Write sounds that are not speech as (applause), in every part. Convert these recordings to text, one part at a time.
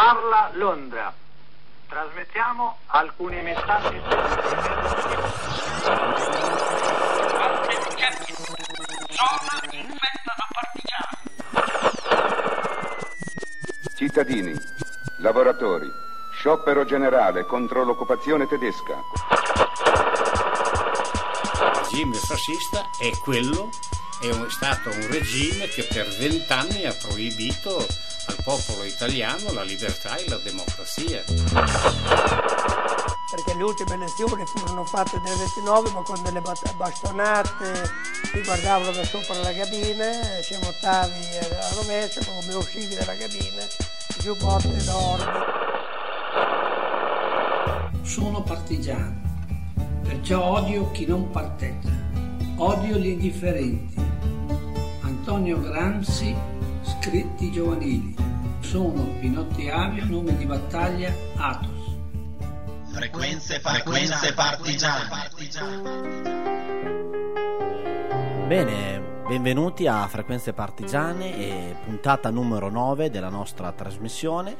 Parla Londra. Trasmettiamo alcuni messaggi. Zona infetta da partigiani. Cittadini, lavoratori, sciopero generale contro l'occupazione tedesca. Il regime fascista è quello, è un- stato un regime che per vent'anni ha proibito popolo italiano la libertà e la democrazia. perché le ultime elezioni furono fatte nel 29 ma con delle bastonate ti guardavano da sopra la cabina se votavi a rovescio come uscivi dalla cabina giù botte d'orbi Sono partigiano, perciò odio chi non parteggia, odio gli indifferenti. Antonio Gramsci, scritti giovanili. Sono Pinotti Avio, nome di battaglia Athos. Frequenze, frequenze partigiane. Bene, benvenuti a Frequenze Partigiane e puntata numero 9 della nostra trasmissione.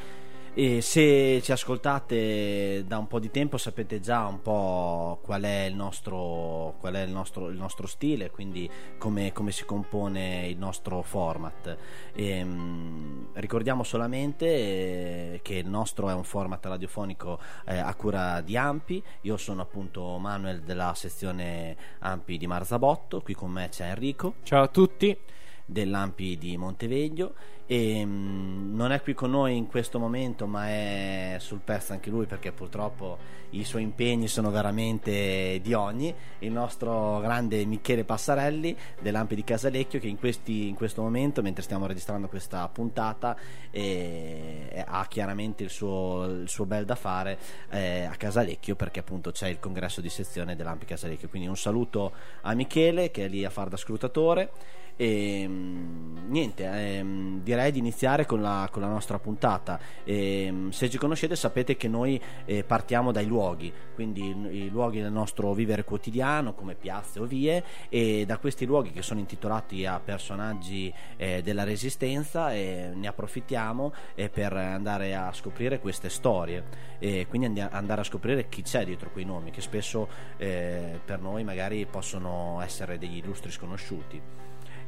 E se ci ascoltate da un po' di tempo sapete già un po' qual è il nostro, qual è il nostro, il nostro stile, quindi come, come si compone il nostro format. Ehm, ricordiamo solamente eh, che il nostro è un format radiofonico eh, a cura di Ampi. Io sono appunto Manuel della sezione Ampi di Marzabotto, qui con me c'è Enrico Ciao a tutti. dell'Ampi di Monteveglio e mm, non è qui con noi in questo momento ma è sul pezzo anche lui perché purtroppo i suoi impegni sono veramente di ogni. Il nostro grande Michele Passarelli dell'Ampi di Casalecchio che in, questi- in questo momento mentre stiamo registrando questa puntata eh, ha chiaramente il suo, il suo bel da fare eh, a Casalecchio perché appunto c'è il congresso di sezione dell'Ampi Casalecchio. Quindi un saluto a Michele che è lì a far da scrutatore e mm, niente, ehm, direi di iniziare con la, con la nostra puntata. Ehm, se ci conoscete sapete che noi eh, partiamo dai luoghi, quindi i, luoghi del nostro vivere quotidiano come piazze o vie e da questi luoghi che sono intitolati a personaggi eh, della resistenza e ne approfittiamo eh, per andare a scoprire queste storie e quindi andi- andare a scoprire chi c'è dietro quei nomi che spesso eh, per noi magari possono essere degli illustri sconosciuti.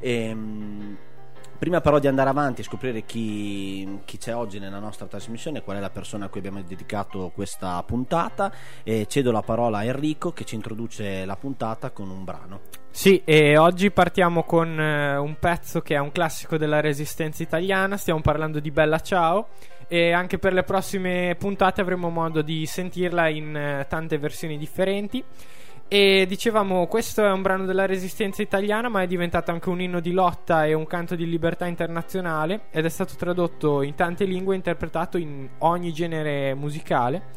Ehm, prima però di andare avanti e scoprire chi, chi c'è oggi nella nostra trasmissione, qual è la persona a cui abbiamo dedicato questa puntata, eh, cedo la parola a Enrico che ci introduce la puntata con un brano. Sì, e oggi partiamo con eh, un pezzo che è un classico della resistenza italiana, stiamo parlando di Bella Ciao e anche per le prossime puntate avremo modo di sentirla in eh, tante versioni differenti. E dicevamo, questo è un brano della resistenza italiana, ma è diventato anche un inno di lotta e un canto di libertà internazionale ed è stato tradotto in tante lingue e interpretato in ogni genere musicale.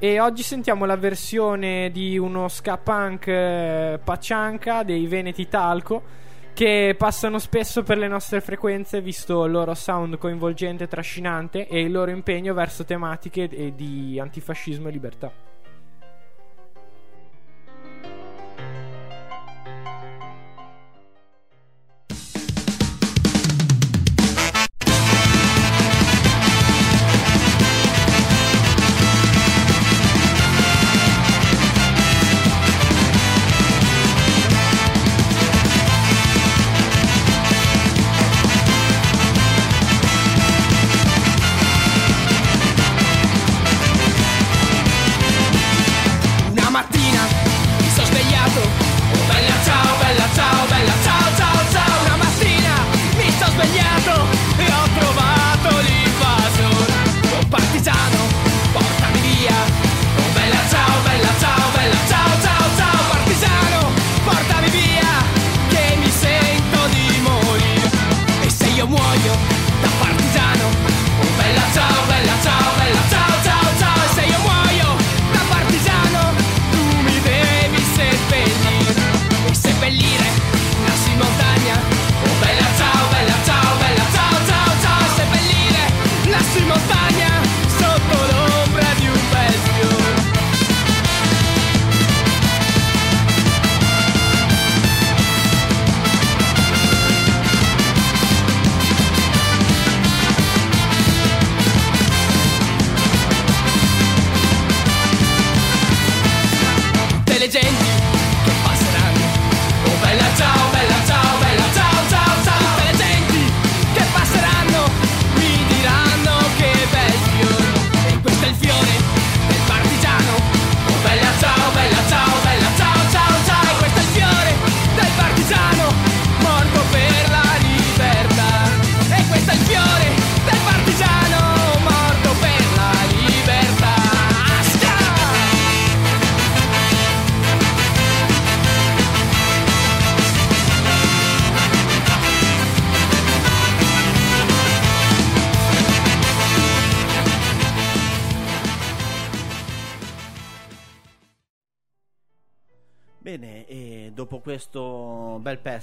E oggi sentiamo la versione di uno ska punk eh, paccianca dei Veneti Talco che passano spesso per le nostre frequenze visto il loro sound coinvolgente e trascinante e il loro impegno verso tematiche di antifascismo e libertà.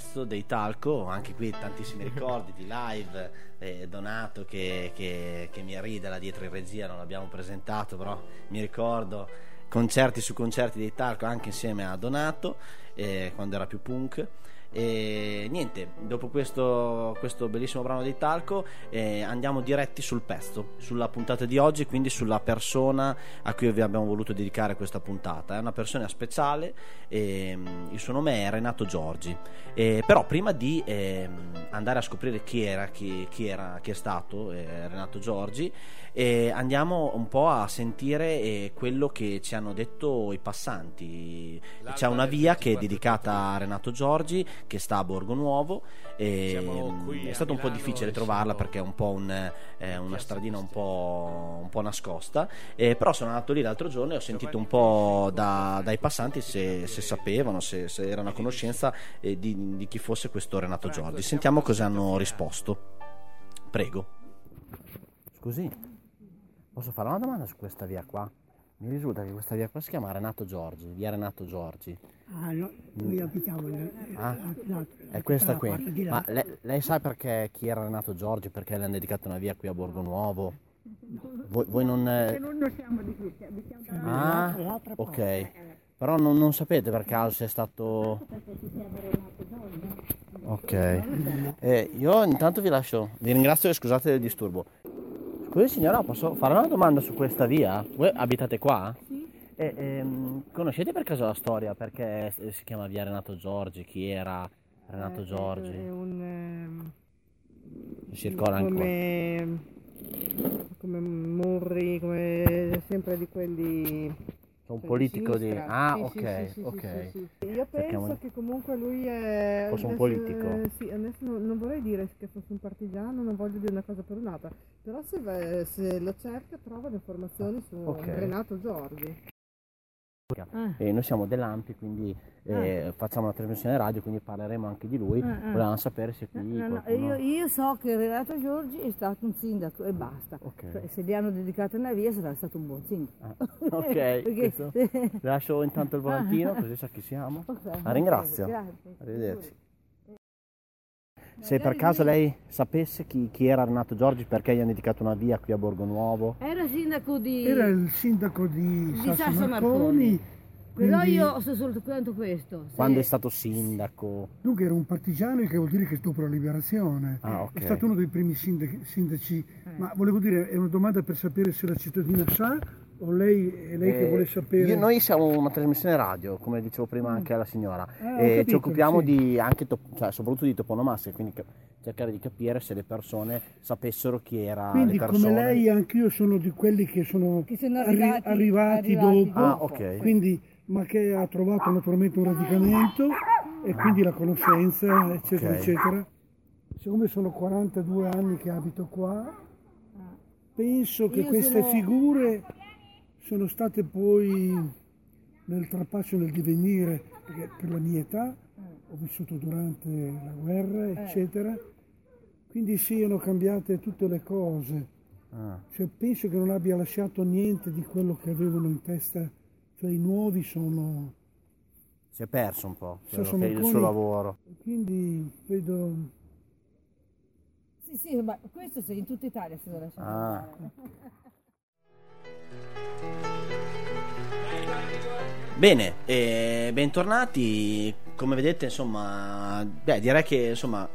Pezzo dei Talco, anche qui tantissimi (laughs) ricordi di live, eh, Donato che, che, che mi ride là dietro in regia, non l'abbiamo presentato, però mi ricordo concerti su concerti dei Talco anche insieme a Donato, eh, quando era più punk. E niente, dopo questo, questo bellissimo brano di Talco eh, andiamo diretti sul pezzo, sulla puntata di oggi, quindi sulla persona a cui vi abbiamo voluto dedicare questa puntata. È una persona speciale, ehm, il suo nome è Renato Giorgi. Eh, però prima di ehm, andare a scoprire chi era, chi, chi era, chi è stato eh, Renato Giorgi, eh, andiamo un po' a sentire eh, quello che ci hanno detto i passanti. C'è una via che è dedicata a Renato Giorgi che sta a Borgo Nuovo. E è stato un po' difficile trovarla perché è un po' un, eh, una stradina un po', un po nascosta. Eh, però sono andato lì l'altro giorno e ho sentito un po' da, dai passanti se, se sapevano, se, se, erano a conoscenza eh, di, di chi fosse questo Renato Giorgi. Sentiamo cosa hanno risposto. Prego. Scusi, posso fare una domanda su questa via qua? Mi risulta che questa via qua si chiama Renato Giorgi, via Renato Giorgi. Ah, no, noi abitiamo nel, Ah, è questa la qui. parte di là. Ma lei, lei sa perché chi era Renato Giorgi? Perché le hanno dedicato una via qui a Borgo Nuovo? Voi, voi non. eh, non noi siamo di qui, abitiamo Ah, l'altra ok. Però non, non sapete per caso se è stato. Ok. Eh, io intanto vi lascio. Vi ringrazio e scusate del disturbo. Scusi signora, posso fare una domanda su questa via? Voi abitate qua? E, ehm, conoscete per caso la storia? Perché si chiama via Renato Giorgi? Chi era Renato Giorgi? È un... ehm, Si ricorda anche come, come Murri, come sempre di quelli... Un politico di... Ah, Sì, ok, sì, ok. Io penso di- che comunque lui è... Fosse un adesso, politico. eh, sì, adesso non, non vorrei dire che fosse un partigiano, non voglio dire una cosa per un'altra, però se, se lo cerca trova le informazioni su Ok. Renato Giorgi. E noi siamo dell'Ampi, quindi eh, facciamo una trasmissione radio, quindi parleremo anche di lui. Ah, ah. Volevamo sapere se qui No, no, qualcuno... io, io so che Renato Giorgi è stato un sindaco e basta. Cioè, se gli hanno dedicato una via sarà stato un buon sindaco. Ok, (laughs) Perché- (laughs) lascio intanto il volantino così sa chi siamo. Ok, La ringrazio. grazie. Arrivederci. Se per caso lei sapesse chi, chi era Renato Giorgi, perché gli hanno dedicato una via qui a Borgo Nuovo? Era sindaco di... Era il sindaco di, di Sasso Sasso Marconi. Marconi. Però quindi- io so soltanto questo. se- Quando è stato sindaco? Dunque era un partigiano, che vuol dire che dopo la liberazione. Ah, ok. È stato uno dei primi sindaci, sindaci. ma volevo dire, è una domanda per sapere se la cittadina sa o lei è lei che Eh, vuole sapere. io- noi siamo una trasmissione radio, come dicevo prima anche alla signora, Ah, e ci capito, occupiamo sì. di anche top- cioè, soprattutto di toponomastica, quindi cercare di capire se le persone sapessero chi era Quindi le persone. come lei anch'io sono di quelli che sono, Che sono arri- arrivati- arrivati, arrivati dopo, Ah, ok. quindi, ma che ha trovato naturalmente un radicamento e quindi la conoscenza, eccetera, Ok. eccetera. Siccome sono 42 anni che abito qua, penso che Io queste sono- figure sono state poi nel trapaccio, nel divenire, perché per la mia età ho vissuto durante la guerra, eccetera, quindi siano cambiate tutte le cose. Ah, Cioè, penso che non abbia lasciato niente di quello che avevano in testa, cioè i nuovi sono... si è perso un po' quello Sasso che è il suo lavoro. Quindi vedo... Sì, sì, ma questo se in tutta Italia si deve lasciare. Ah. Bene, eh, bentornati. Come vedete, insomma, beh, direi che insomma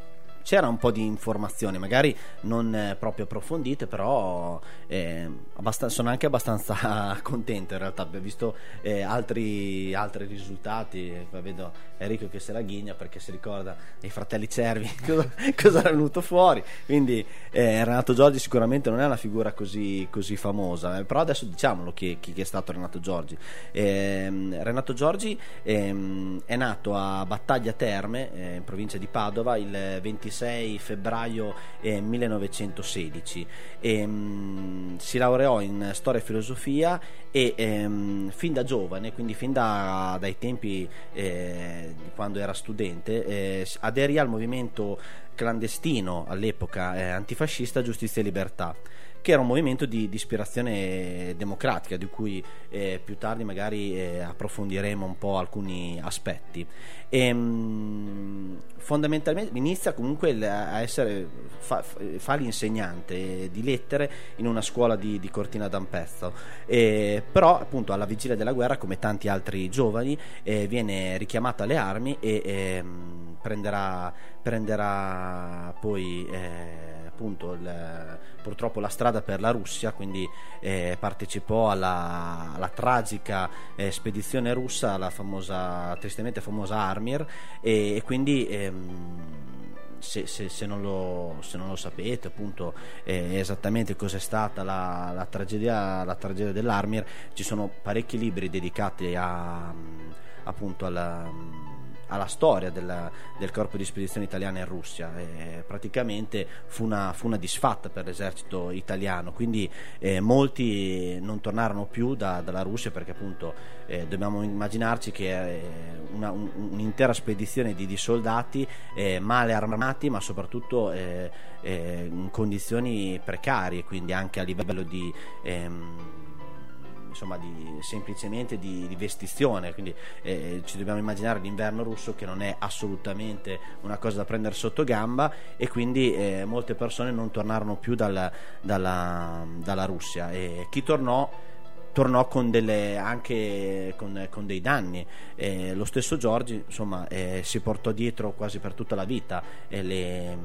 c'era un po' di informazioni, magari non eh, proprio approfondite, però eh, abbastan- sono anche abbastanza (laughs) contento in realtà. Ho visto eh, altri, altri risultati. Vedo Enrico che se la ghigna perché si ricorda dei fratelli Cervi (laughs) cosa, cosa era venuto fuori. Quindi eh, Renato Giorgi sicuramente non è una figura così, così famosa, eh, però adesso diciamolo chi, chi è stato Renato Giorgi. Ehm, Renato Giorgi ehm, è nato a Battaglia Terme, eh, in provincia di Padova, il 26 febbraio eh, 1916. Ehm, si laureò in storia e filosofia e ehm, fin da giovane, quindi fin da- dai tempi eh, quando era studente, eh, aderì al movimento clandestino all'epoca eh, antifascista Giustizia e Libertà che era un movimento di, di ispirazione democratica, di cui eh, più tardi magari eh, approfondiremo un po' alcuni aspetti. E, mh, fondamentalmente inizia comunque a essere fa, fa l'insegnante di lettere in una scuola di, di Cortina d'Ampezzo. E, però appunto alla vigilia della guerra come tanti altri giovani eh, viene richiamata alle armi e eh, prenderà, prenderà poi eh, appunto il, purtroppo la strada per la Russia, quindi eh, partecipò alla, alla tragica eh, spedizione russa, la famosa, tristemente famosa Armir, e, e quindi ehm, se, se, se, non lo, se, non lo, sapete appunto eh, esattamente cos'è stata la, la, tragedia, la tragedia dell'Armir, ci sono parecchi libri dedicati a, appunto alla alla storia della, del corpo di spedizione italiana in Russia. Eh, praticamente fu una, fu una, disfatta per l'esercito italiano, quindi eh, molti non tornarono più da, dalla Russia perché appunto eh, dobbiamo immaginarci che eh, una, un, un'intera spedizione di, di soldati eh, male armati ma soprattutto eh, in condizioni precarie, quindi anche a livello di... Ehm, insomma, di, semplicemente di, di, vestizione, quindi eh, ci dobbiamo immaginare l'inverno russo che non è assolutamente una cosa da prendere sotto gamba e quindi eh, molte persone non tornarono più dalla, dalla, dalla Russia. E chi tornò tornò con delle, anche con, con dei danni. Eh, lo stesso Giorgi insomma, eh, si portò dietro quasi per tutta la vita eh, le,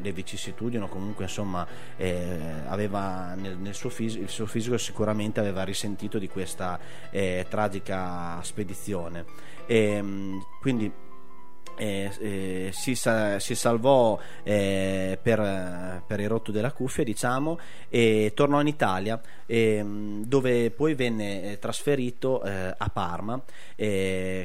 le vicissitudini comunque insomma eh, nel, nel suo fisico, il suo fisico sicuramente aveva risentito di questa eh, tragica spedizione e, ehm, quindi eh, eh, si, sa, si, salvò eh, per, per, il rotto della cuffia diciamo e tornò in Italia ehm, dove poi venne eh, trasferito eh, a Parma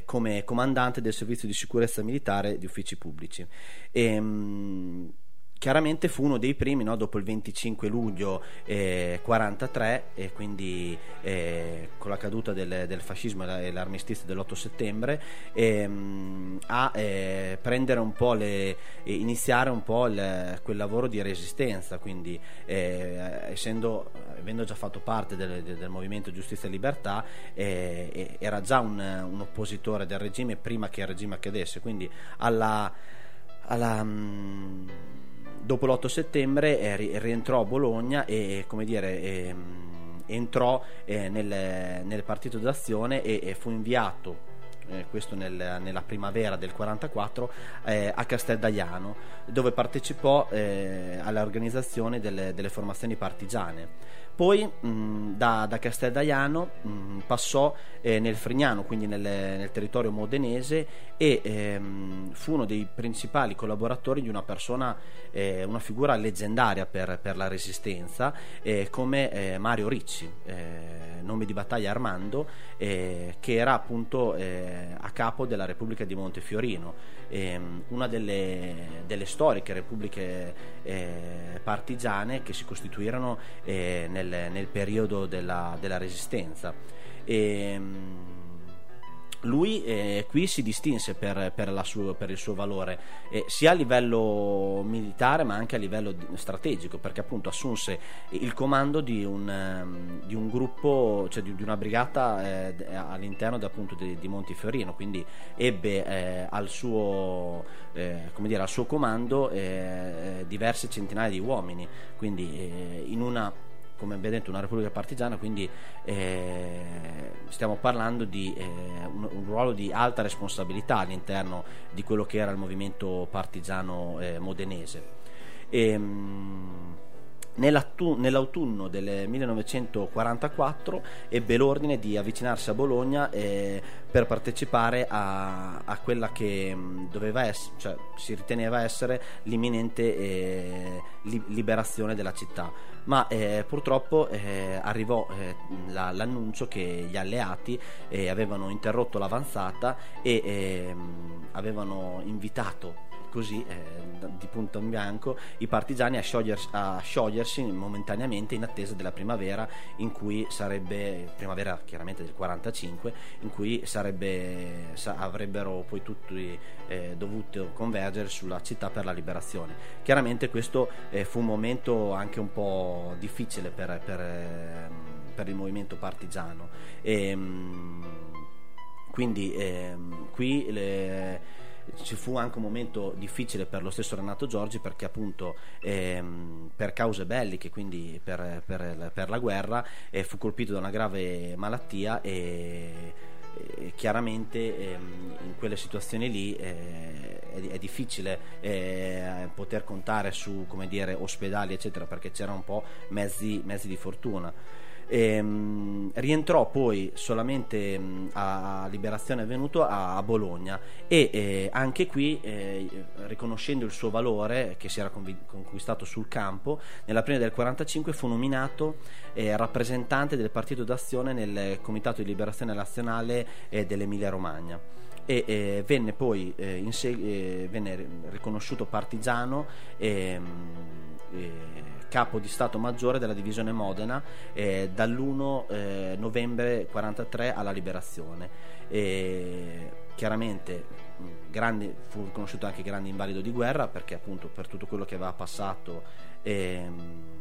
come comandante del servizio di sicurezza militare di uffici pubblici. E, ehm, chiaramente fu uno dei primi no, dopo il 25 luglio eh, 43 e quindi eh, con la caduta del, del fascismo e l'armistizio dell'8 settembre ehm, a eh, prendere un po' le, iniziare un po' il, quel lavoro di resistenza. Quindi eh, essendo avendo già fatto parte del, del, movimento giustizia e libertà eh, era già un, un, oppositore del regime prima che il regime accadesse. Quindi alla, alla um, dopo l'8 settembre eh, rientrò a Bologna e come dire eh, entrò eh, nel, nel, partito d'azione e, e fu inviato eh, questo nel, nella primavera del 44 eh, a Casteldaiano dove partecipò eh, all'organizzazione delle, delle formazioni partigiane. Poi mh, da, da, Casteldaiano mh, passò eh, nel Frignano, quindi nel, nel territorio modenese e ehm, fu uno dei principali collaboratori di una persona, eh, una figura leggendaria per, per la resistenza eh, come eh, Mario Ricci, eh, nome di battaglia Armando, eh, che era appunto a capo della Repubblica di Montefiorino ehm, una delle, delle, storiche repubbliche eh, partigiane che si costituirono eh, nel, nel, periodo della, della resistenza. E, ehm, lui eh, qui si distinse per, per, sua, per il suo valore eh, sia a livello militare ma anche a livello strategico perché appunto assunse il comando di un, um, di un gruppo cioè di, di una brigata eh, all'interno appunto di, di Montefiorino quindi ebbe eh, al suo, eh, dire, al suo comando eh, diverse centinaia di uomini quindi in una come abbiamo detto una repubblica partigiana quindi eh, stiamo parlando di eh, un, un, ruolo di alta responsabilità all'interno di quello che era il movimento partigiano eh, modenese e, ehm, Nell'autunno del 1944 ebbe l'ordine di avvicinarsi a Bologna eh, per partecipare a, a, quella che doveva essere, cioè, si riteneva essere l'imminente eh, liberazione della città. Ma eh, purtroppo eh, arrivò eh, la, l'annuncio che gli alleati eh, avevano interrotto l'avanzata e ehm, avevano invitato così eh, di punto in bianco i partigiani a, sciogliers- a sciogliersi momentaneamente in attesa della primavera in cui sarebbe primavera chiaramente del 45 in cui sarebbe, sa- avrebbero poi tutti eh, dovuto convergere sulla città per la liberazione. Chiaramente questo eh, fu un momento anche un po' difficile per, per, ehm, per il movimento partigiano. E, mm, quindi ehm, qui le, ci fu anche un momento difficile per lo stesso Renato Giorgi perché appunto ehm, per cause belliche, quindi per, per- per la guerra, eh, fu colpito da una grave malattia e, chiaramente ehm, in quelle situazioni lì eh, è, è difficile eh, poter contare su come dire, ospedali eccetera perché c'erano un po' mezzi, mezzi di fortuna. Ehm, rientrò poi solamente mh, a Liberazione Venuto a, a Bologna e eh, anche qui eh, riconoscendo il suo valore che si era convi- conquistato sul campo nell'aprile del 45 fu nominato eh, rappresentante del Partito d'Azione nel Comitato di Liberazione Nazionale eh, dell'Emilia Romagna e eh, venne poi eh, seg- eh, venne riconosciuto partigiano ehm, eh, capo di Stato Maggiore della divisione Modena eh, dall'1 eh, novembre 43 alla liberazione. E chiaramente grande, fu riconosciuto anche grande invalido di guerra perché appunto per tutto quello che aveva passato ehm,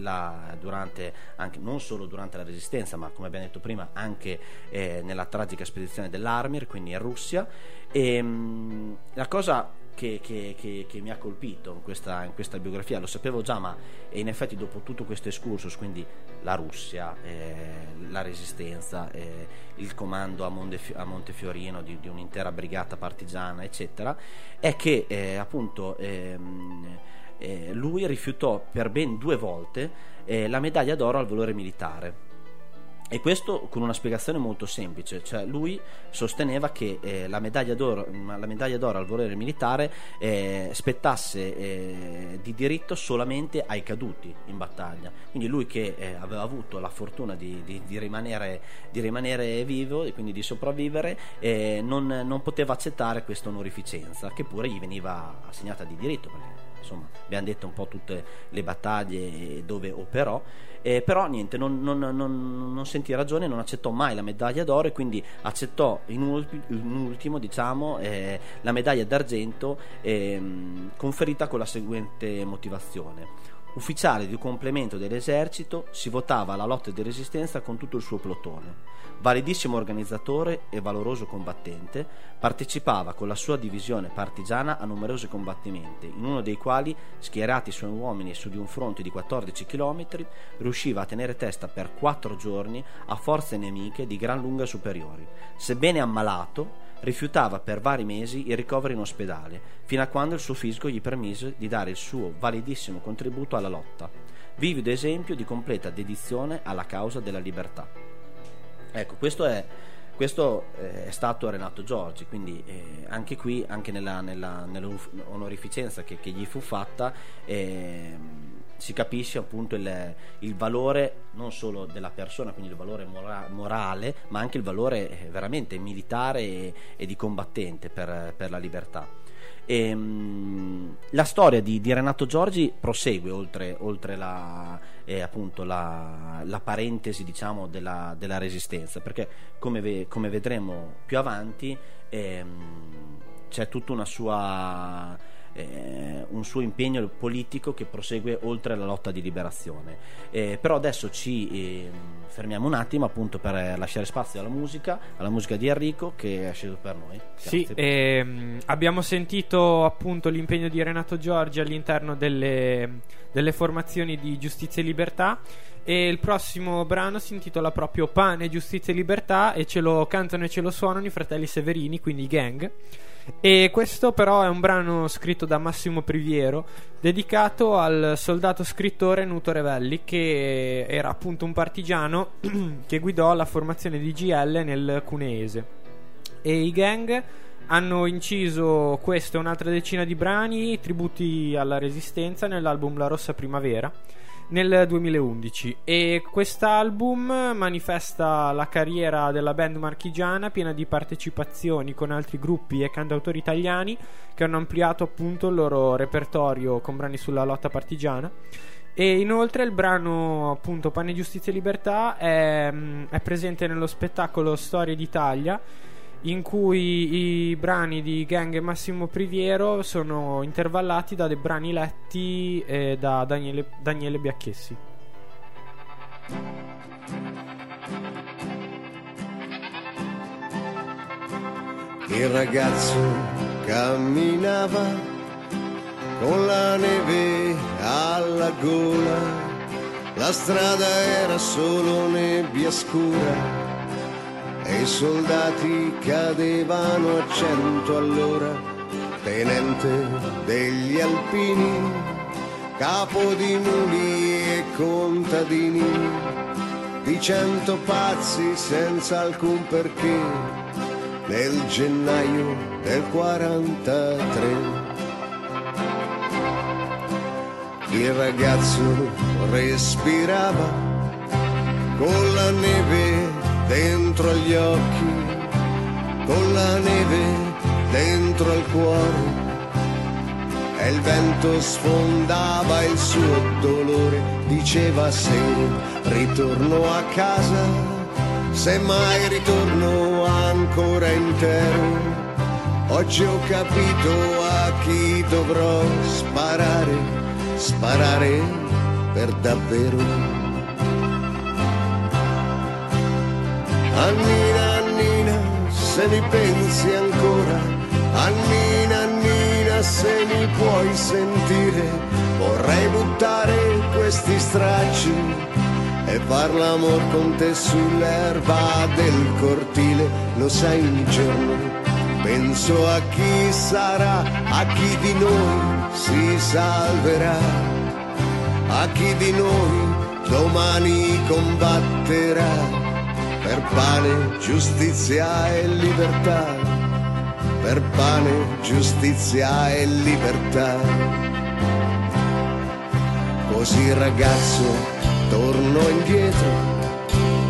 la- durante, anche, non solo durante la resistenza ma come abbiamo detto prima anche eh, nella tragica spedizione dell'Armir quindi in Russia. E mh, la cosa che, che- che- che mi ha colpito in questa, in questa biografia lo sapevo già ma in effetti dopo tutto questo excursus quindi la Russia eh, la resistenza eh, il comando a, Mondef- a Montefiorino di, di un'intera brigata partigiana eccetera è che eh, appunto ehm, eh, lui rifiutò per ben due volte eh, la medaglia d'oro al valore militare. E questo con una spiegazione molto semplice, cioè lui sosteneva che eh, la, medaglia la medaglia d'oro al volere militare eh, spettasse eh, di diritto solamente ai caduti in battaglia. Quindi lui che eh, aveva avuto la fortuna di, di- di rimanere, di rimanere vivo e quindi di sopravvivere, eh, non, non poteva accettare questa onorificenza, che pure gli veniva assegnata di diritto. Perché, insomma, abbiamo detto un po' tutte le battaglie dove operò, eh, però niente, non, non- non- non sentì ragione, non accettò mai la medaglia d'oro e quindi accettò in, ulti- in ultimo diciamo, eh, la medaglia d'argento ehm, conferita con la seguente motivazione. Ufficiale di complemento dell'esercito, si votava alla lotta di resistenza con tutto il suo plotone. Validissimo organizzatore e valoroso combattente, partecipava con la sua divisione partigiana a numerosi combattimenti, in uno dei quali, schierati suoi uomini su di un fronte di 14 km, riusciva a tenere testa per quattro giorni a forze nemiche di gran lunga superiori. Sebbene ammalato, rifiutava per vari mesi il ricovero in ospedale, fino a quando il suo fisico gli permise di dare il suo validissimo contributo alla lotta. Vivido esempio di completa dedizione alla causa della libertà. Ecco, questo è, questo eh, è stato Renato Giorgi, quindi eh, anche qui, anche nella, nella, nell'onorificenza che, che gli fu fatta, ehm, si capisce appunto il, il valore non solo della persona, quindi il valore mora- morale, ma anche il valore eh, veramente militare e, e di combattente per, per la libertà. Ehm, la storia di, di Renato Giorgi prosegue oltre, oltre la, eh, la, la parentesi diciamo, della, della resistenza, perché come, ve- come vedremo più avanti ehm, c'è tutta una sua eh, un suo impegno politico che prosegue oltre la lotta di liberazione. Eh, però adesso ci ehm, fermiamo un attimo appunto per lasciare spazio alla musica, alla musica di Enrico che ha scelto per noi. Sì, ehm, abbiamo sentito appunto l'impegno di Renato Giorgi all'interno delle, delle formazioni di Giustizia e Libertà e il prossimo brano si intitola proprio Pane, Giustizia e Libertà e ce lo cantano e ce lo suonano i fratelli Severini, quindi gang. E questo però è un brano scritto da Massimo Priviero dedicato al soldato scrittore Nuto Revelli che era appunto un partigiano (clears throat) che guidò la formazione di GL nel Cuneese. E i gang hanno inciso questo e un'altra decina di brani tributi alla resistenza nell'album La Rossa Primavera nel 2011 e quest'album manifesta la carriera della band marchigiana piena di partecipazioni con altri gruppi e cantautori italiani che hanno ampliato appunto il loro repertorio con brani sulla lotta partigiana. E inoltre il brano appunto Pane, Giustizia e Libertà è, mm, è presente nello spettacolo Storie d'Italia in cui i brani di Gang e Massimo Priviero sono intervallati da dei brani letti eh, da Daniele, Daniele Biacchessi. Il ragazzo camminava con la neve alla gola, la strada era solo nebbia scura e i soldati cadevano a cento all'ora, tenente degli alpini, capo di muli e contadini, di cento pazzi senza alcun perché, nel gennaio del 43. Il ragazzo respirava con la neve dentro agli occhi, con la neve dentro al cuore. E il vento sfondava il suo dolore, diceva se ritorno a casa, se mai ritorno ancora intero. Oggi ho capito a chi dovrò sparare, sparare per davvero. Annina, Annina, se mi pensi ancora, Annina, Annina, se mi puoi sentire, vorrei buttare questi stracci e far l'amor con te sull'erba del cortile, lo sai un giorno, penso a chi sarà, a chi di noi si salverà, a chi di noi domani combatterà per pane, giustizia e libertà, per pane, giustizia e libertà. Così ragazzo tornò indietro,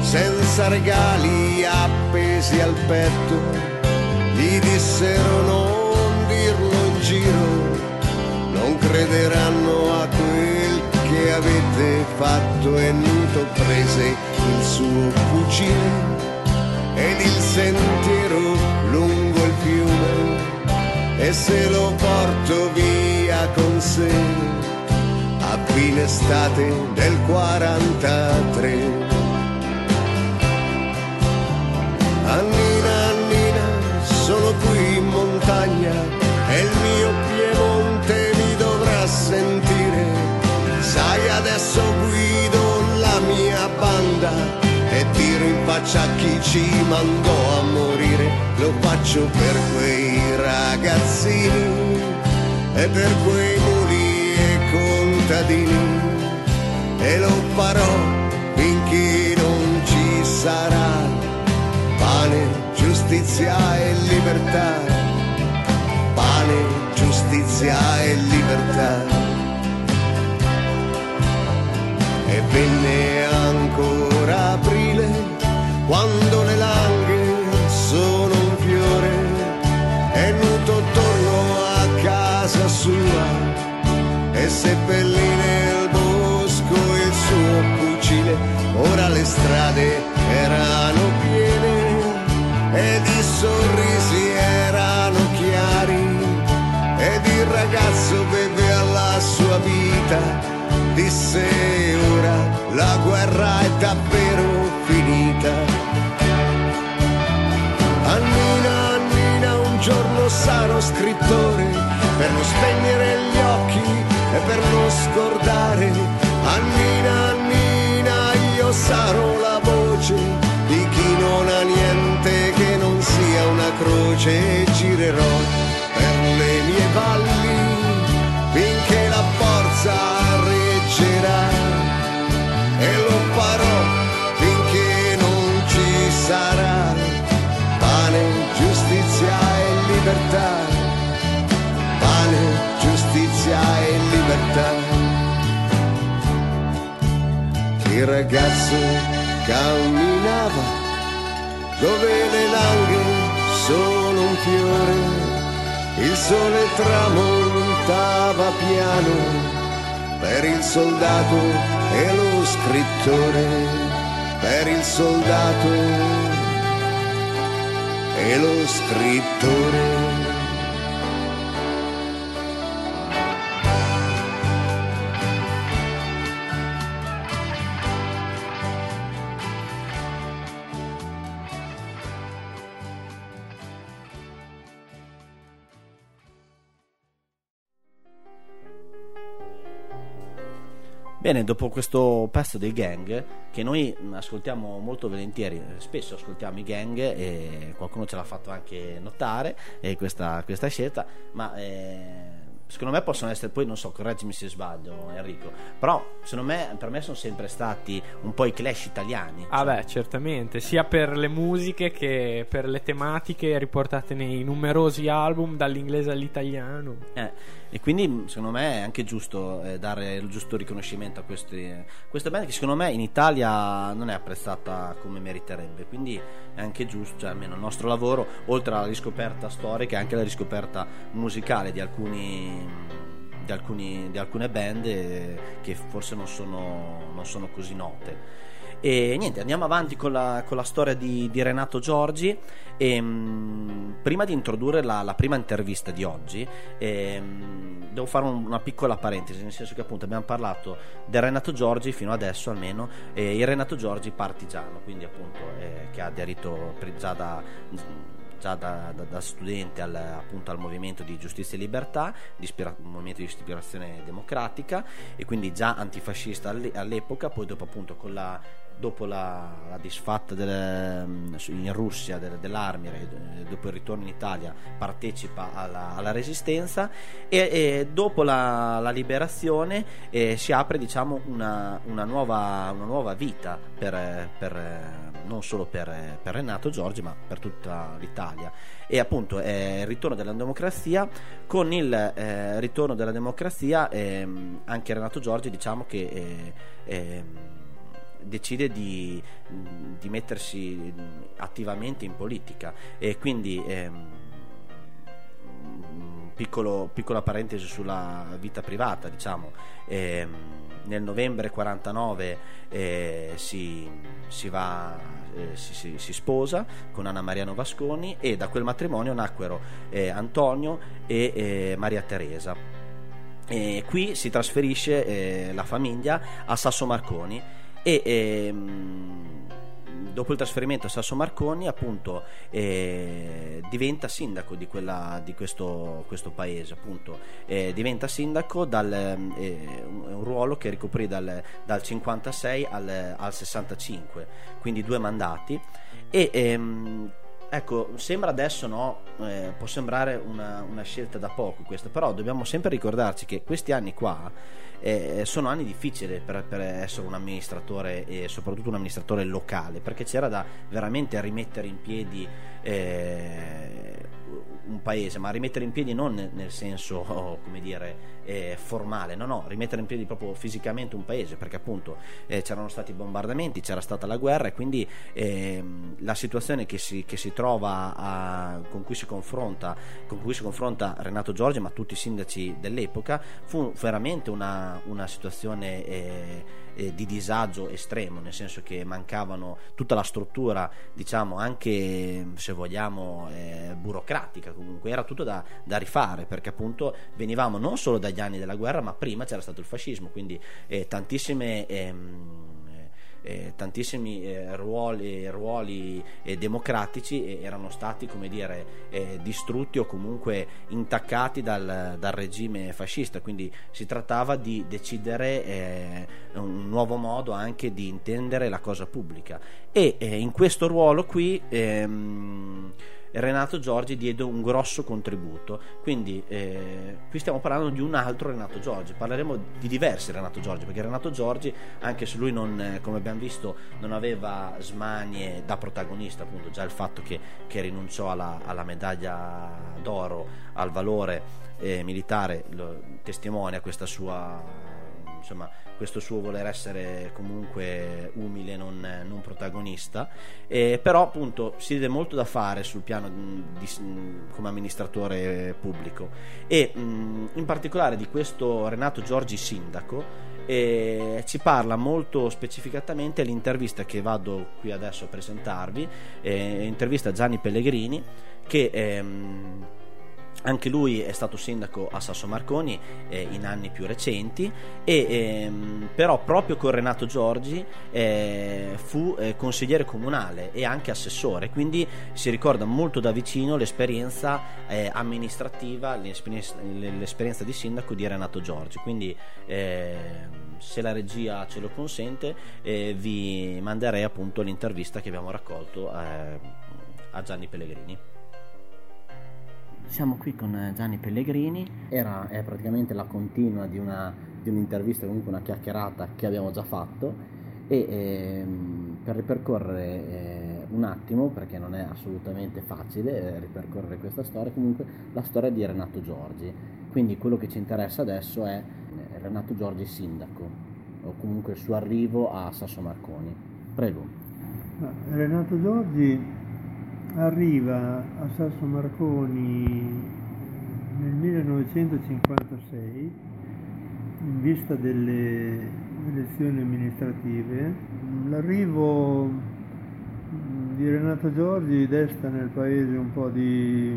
senza regali appesi al petto, gli dissero non dirlo in giro, non crederanno quel avete fatto e Nuto prese il suo fucile ed il sentiero lungo il fiume e se lo porto via con sé a fine estate del 43. Annina, Annina, sono qui in montagna e il mio Piemonte mi dovrà sentire. Sai, adesso guido la mia banda e tiro in faccia chi ci mandò a morire. Lo faccio per quei ragazzini e per quei muli e contadini e lo farò finché non ci sarà pane, giustizia e libertà. Pane, giustizia e libertà. E venne ancora aprile quando le langhe sono un fiore e nudo tornò a casa sua e seppellì nel bosco il suo fucile. Ora le strade erano piene ed i sorrisi erano chiari ed il ragazzo beve alla sua vita disse la guerra è davvero finita. Annina, Annina, un giorno sarò scrittore per non spegnere gli occhi e per non scordare. Annina, Annina, io sarò la voce di chi non ha niente che non sia una croce e girerò per le mie valli il ragazzo camminava dove le langhe sono un fiore, il sole tramontava piano per il soldato e lo scrittore, per il soldato e lo scrittore. Bene, dopo questo pezzo dei gang, che noi ascoltiamo molto volentieri, spesso ascoltiamo i gang e qualcuno ce l'ha fatto anche notare questa, questa scelta, ma eh, secondo me possono essere, poi non so, correggimi se sbaglio Enrico, però secondo me, per me sono sempre stati un po' i clash italiani. Ah beh, certamente, sia per le musiche che per le tematiche riportate nei numerosi album dall'inglese all'italiano. Eh, e quindi secondo me è anche giusto eh, dare il giusto riconoscimento a questi, questa band che secondo me in Italia non è apprezzata come meriterebbe, quindi è anche giusto, cioè almeno il nostro lavoro, oltre alla riscoperta storica, è anche la riscoperta musicale di alcuni di, alcuni, di alcune band eh, che forse non sono, non sono così note. E niente, andiamo avanti con la, con la storia di, di, Renato Giorgi. E, mh, prima di introdurre la, la, prima intervista di oggi, e, mh, devo fare un, una piccola parentesi, nel senso che appunto abbiamo parlato del Renato Giorgi fino adesso almeno, e il Renato Giorgi partigiano, quindi appunto eh, che ha aderito già da già da, da, da studente al, appunto, al, movimento di giustizia e libertà, di ispira- movimento di ispirazione democratica e quindi già antifascista all'epoca, poi dopo appunto con la dopo la, la disfatta delle, in Russia delle, dell'Armire, dopo il ritorno in Italia, partecipa alla, alla resistenza e, e, dopo la, la liberazione eh, si apre diciamo, una, una, nuova, una, nuova, vita per, per, non solo per, per, Renato Giorgi ma per tutta l'Italia. E appunto è il ritorno della democrazia con il eh, ritorno della democrazia eh, anche Renato Giorgi diciamo che eh, ehm, decide di, di, mettersi attivamente in politica. E quindi ehm, piccolo, piccola parentesi sulla vita privata diciamo. Ehm, nel novembre 49 eh, si, si, va, eh, si, si, si, sposa con Anna Mariano Vasconi e da quel matrimonio nacquero eh, Antonio e eh, Maria Teresa. E qui si trasferisce eh, la famiglia a Sasso Marconi e ehm, dopo il trasferimento a Sasso Marconi appunto eh, diventa sindaco di, quella, di questo, questo, paese appunto. Eh, diventa sindaco dal eh, un ruolo che ricoprì dal, dal 56 al, al, 65 quindi due mandati. E ehm, Ecco, sembra adesso no, eh, può sembrare una, una, scelta da poco questa, però dobbiamo sempre ricordarci che questi anni qua eh, sono anni difficili per, per, essere un amministratore e soprattutto un amministratore locale, perché c'era da veramente rimettere in piedi eh, un paese, ma rimettere in piedi non nel, senso, (laughs) come dire, eh, formale, no, no, rimettere in piedi proprio fisicamente un paese, perché appunto eh, c'erano stati bombardamenti, c'era stata la guerra e quindi ehm, la situazione che si, che si trova a, con, cui si confronta, con cui si confronta Renato Giorgi, ma tutti i sindaci dell'epoca, fu veramente una, una situazione eh, eh, di disagio estremo, nel senso che mancavano tutta la struttura, diciamo anche se vogliamo eh, burocratica, comunque. Era tutto da, da, rifare perché appunto venivamo non solo dagli anni della guerra, ma prima c'era stato il fascismo, quindi eh, tantissime ehm, eh, tantissimi eh, ruoli, ruoli eh, democratici eh, erano stati come dire, eh, distrutti o comunque intaccati dal, dal, regime fascista, quindi si trattava di decidere eh, un nuovo modo anche di intendere la cosa pubblica. E in questo ruolo qui ehm, Renato Giorgi diede un grosso contributo. Quindi eh, qui stiamo parlando di un altro Renato Giorgi, parleremo di diversi Renato Giorgi, perché Renato Giorgi, anche se lui non, eh, come abbiamo visto, non aveva smanie da protagonista, appunto già il fatto che, che rinunciò alla, alla, medaglia d'oro, al valore eh, militare, lo, testimonia questa sua insomma, questo suo voler essere comunque umile, non, non protagonista, eh, però appunto si vede molto da fare sul piano di, come amministratore pubblico. E mh, in particolare di questo Renato Giorgi sindaco e ci parla molto specificatamente all'intervista che vado qui adesso a presentarvi, eh, intervista Gianni Pellegrini che ehm, anche lui è stato sindaco a Sasso Marconi eh, in anni più recenti e ehm, però proprio con Renato Giorgi eh, fu eh, consigliere comunale e anche assessore. Quindi si ricorda molto da vicino l'esperienza eh, amministrativa l'esperienza, l'esperienza, di sindaco di Renato Giorgi. Quindi ehm, se la regia ce lo consente eh, vi manderei appunto l'intervista che abbiamo raccolto eh, a Gianni Pellegrini siamo qui con eh, Gianni Pellegrini, Era, è praticamente la continua di, una, di un'intervista, comunque una chiacchierata che abbiamo già fatto e ehm, per ripercorrere eh, un attimo, perché non è assolutamente facile eh, ripercorrere questa storia, comunque la storia di Renato Giorgi. Quindi quello che ci interessa adesso è eh, Renato Giorgi sindaco o comunque il suo arrivo a Sasso Marconi. Prego. Renato Giorgi arriva a Sasso Marconi nel 1956 in vista delle elezioni amministrative. L'arrivo di Renato Giorgi desta nel paese un po' di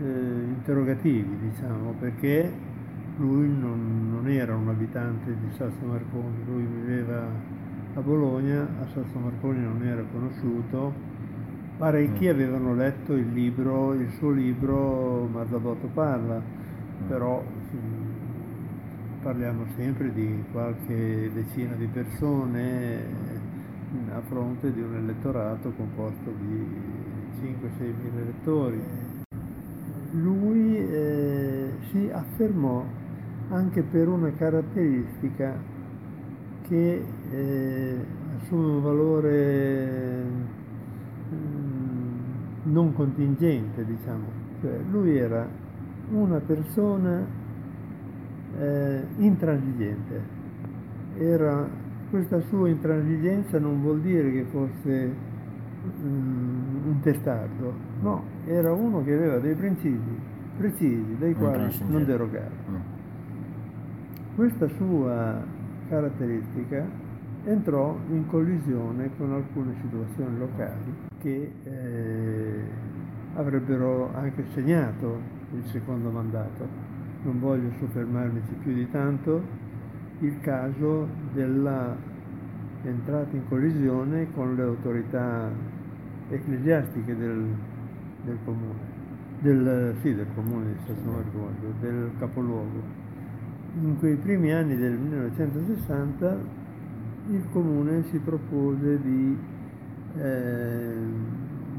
eh, interrogativi, diciamo, perché lui non, non, era un abitante di Sasso Marconi, lui viveva a Bologna, a Sasso Marconi non era conosciuto Parecchi mm. avevano letto il libro, il suo libro Marzabotto parla, mm. però parliamo sempre di qualche decina di persone a fronte di un elettorato composto di 5-6 mila elettori. Lui eh, si affermò anche per una caratteristica che eh, assume un valore non contingente, diciamo. Cioè, lui era una persona eh, intransigente. Era, questa sua intransigenza non vuol dire che fosse um, un testardo, no, era uno che aveva dei principi precisi dai quali non derogare. Mm. Questa sua caratteristica entrò in collisione con alcune situazioni locali che eh, avrebbero anche segnato il secondo mandato. Non voglio soffermarmici più di tanto, il caso della entrata in collisione con le autorità ecclesiastiche del, del comune, del, sì, del comune di Sasso Margoldo, del capoluogo. In quei primi anni del 1960 il comune si propose di eh,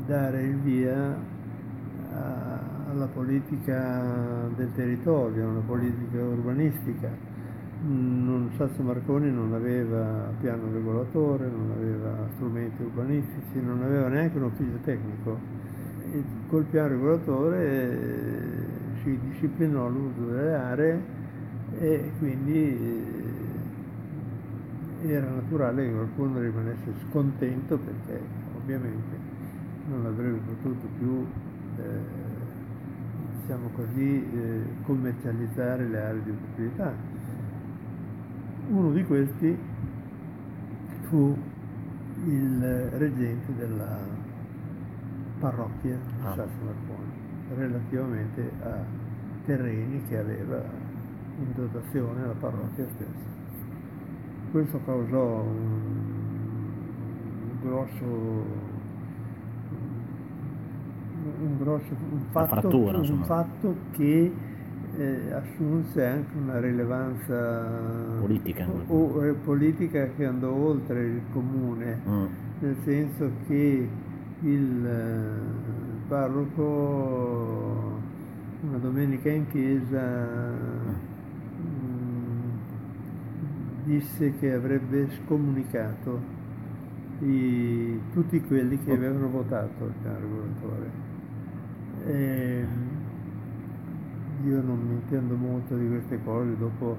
dare il via a, alla politica del territorio, una politica urbanistica. Non, Sasso Marconi non aveva piano regolatore, non aveva strumenti urbanistici, non aveva neanche un ufficio tecnico. E col piano regolatore eh, si disciplinò l'uso delle aree e quindi era naturale che qualcuno rimanesse scontento perché ovviamente non avrebbe potuto più, eh, diciamo così, eh, commercializzare le aree di proprietà. Uno di questi fu il reggente della parrocchia di ah. Sasso Marconi relativamente a terreni che aveva in dotazione la parrocchia stessa questo causò un grosso un grosso un fatto, frattura, un fatto che eh, assunse anche una rilevanza politica, o, o, politica che andò oltre il comune, mm. nel senso che il eh, parroco una domenica in chiesa mm disse che avrebbe scomunicato i, tutti quelli che avevano votato il regolatore. E io non mi intendo molto di queste cose, dopo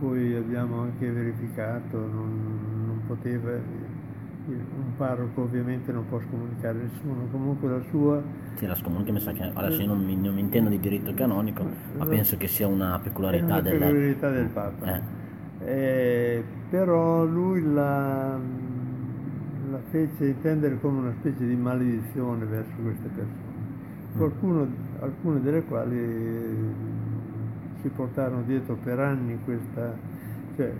poi abbiamo anche verificato, non, non poteva, un parroco ovviamente non può scomunicare nessuno, comunque la sua... Sì, la scomunica mi sa che adesso io non mi, non mi intendo di diritto canonico, ma penso che sia una peculiarità, una del, peculiarità del Papa. Eh. Eh, però lui la, la fece intendere come una specie di maledizione verso queste persone, qualcuno, alcune delle quali si portarono dietro per anni questa, cioè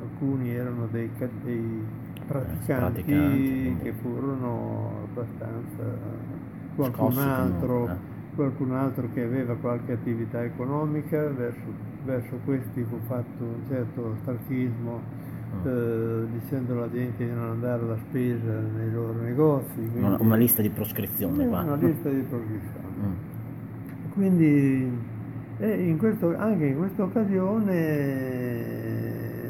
alcuni erano dei, dei praticanti, praticanti, che furono abbastanza qualcun altro, eh. qualcun altro che aveva qualche attività economica, verso, verso questi fu fatto un certo stalchismo eh, dicendo alla gente di non andare alla spesa nei loro negozi. Una, quindi- una lista di proscrizione eh, qua. una lista di proscrizione. Mm. Quindi in questo- anche in questa occasione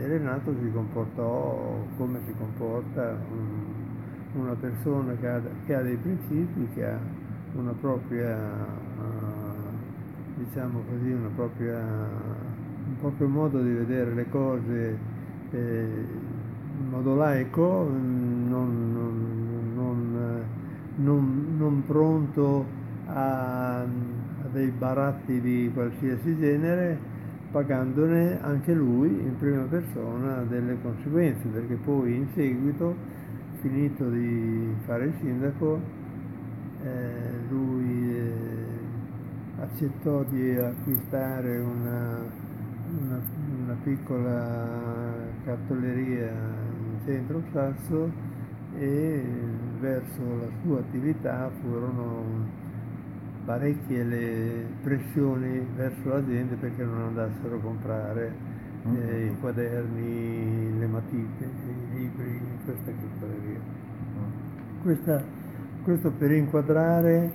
Renato si comportò come si comporta un- una persona che ha, che ha dei principi, che ha una propria, eh, diciamo così, una propria, proprio modo di vedere le cose eh, in modo laico, non, non- non, eh, non- non pronto a, a dei baratti di qualsiasi genere, pagandone anche lui in prima persona delle conseguenze, perché poi in seguito, finito di fare il sindaco, eh, lui eh, accettò di acquistare una, una, una piccola cartoleria in centro Sasso e verso la sua attività furono parecchie le pressioni verso l'azienda perché non andassero a comprare eh, i quaderni, le matite, i libri in questa cartoleria. Questa- questo per inquadrare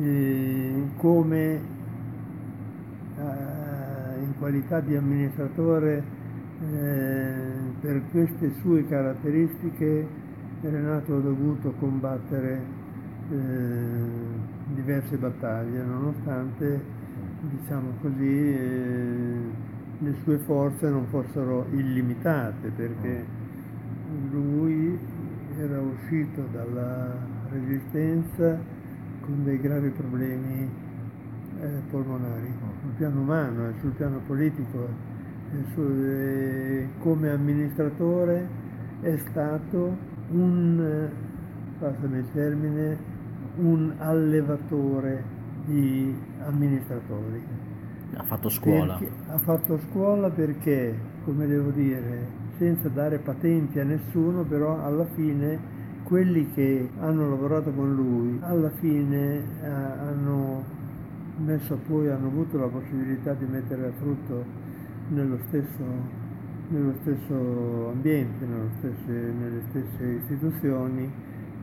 eh, come eh, qualità di amministratore eh, per queste sue caratteristiche Renato ha dovuto combattere eh, diverse battaglie nonostante diciamo così eh, le sue forze non fossero illimitate perché lui era uscito dalla resistenza con dei gravi problemi polmonari sul piano umano e sul piano politico e su- e come amministratore è stato un, eh, passami il termine, un allevatore di amministratori. Ha fatto scuola. Perché- ha fatto scuola perché, come devo dire, senza dare patenti a nessuno, però alla fine quelli che hanno lavorato con lui, alla fine eh, hanno messo poi, hanno avuto la possibilità di mettere a frutto nello stesso, nello stesso ambiente, stesse- nelle stesse istituzioni,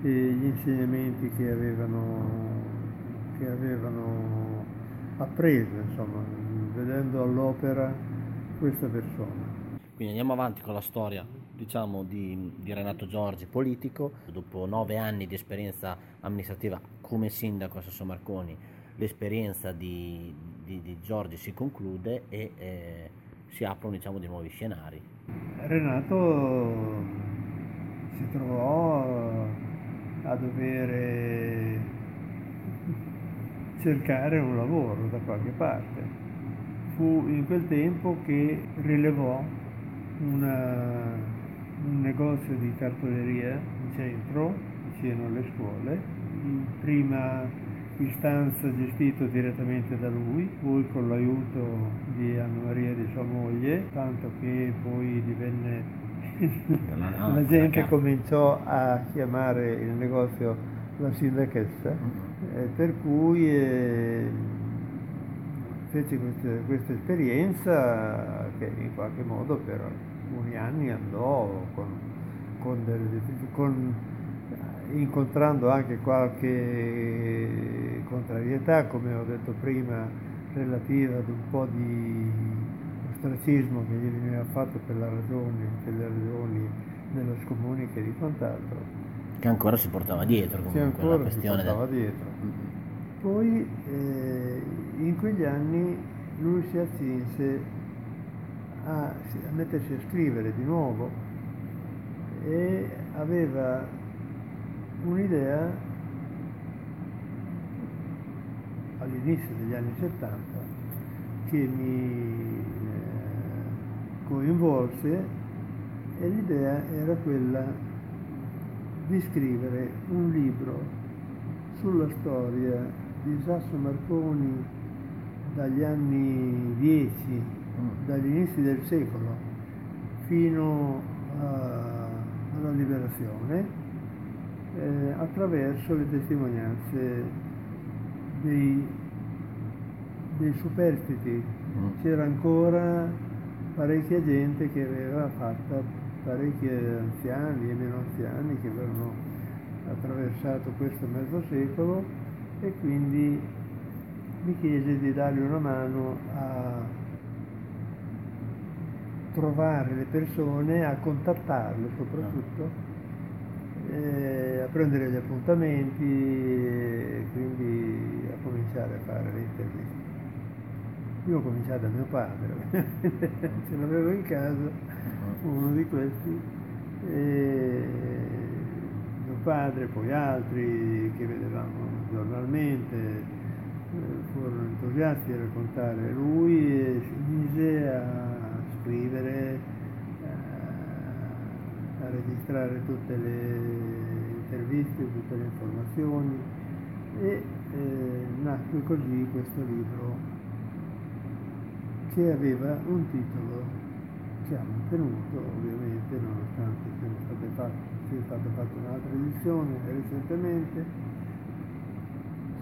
gli insegnamenti che avevano, che avevano appreso, insomma, vedendo all'opera questa persona. Quindi andiamo avanti con la storia diciamo, di, di Renato Giorgi, politico. Dopo nove anni di esperienza amministrativa come sindaco a Sasso Marconi, l'esperienza di, di- di Giorgi si conclude e eh, si aprono diciamo, dei nuovi scenari. Renato si trovò a dover cercare un lavoro da qualche parte. Fu in quel tempo che rilevò una- un negozio di cartoleria in centro, vicino alle scuole, prima istanza gestito direttamente da lui, poi con l'aiuto di Anna Maria di sua moglie, tanto che poi divenne La- (laughs) gente cominciò a chiamare il negozio la sindachessa, eh, per cui eh, fece questa, questa esperienza che in qualche modo per alcuni anni andò con, con delle- con- incontrando anche qualche contrarietà, come ho detto prima, relativa ad un po' di ostracismo che gli veniva fatto per, la ragione, per le ragioni della scomunica e di quant'altro. Che ancora si portava dietro Che comunque la ancora si questione portava del- dietro. Poi eh, in quegli anni lui si accinse a, a mettersi a scrivere di nuovo e aveva un'idea all'inizio degli anni 70 che mi eh, coinvolse e l'idea era quella di scrivere un libro sulla storia di Sasso Marconi dagli anni 10, dagli inizi del secolo fino alla liberazione, eh, attraverso le testimonianze dei, dei superstiti. C'era ancora parecchia gente che aveva fatta, parecchi anziani e meno anziani che avevano attraversato questo mezzo secolo e quindi mi chiese di dargli una mano a trovare le persone, a contattarle soprattutto, eh, a prendere gli appuntamenti e quindi a cominciare a fare le interviste. Io ho cominciato da mio padre, (laughs) ce l'avevo in casa, uno di questi, e mio padre, poi altri che vedevamo giornalmente, eh, furono entusiasti a raccontare lui si mise a scrivere, a, registrare tutte le interviste, tutte le informazioni e eh, nacque così questo libro che aveva un titolo che ha mantenuto ovviamente nonostante sia stata fatta un'altra edizione recentemente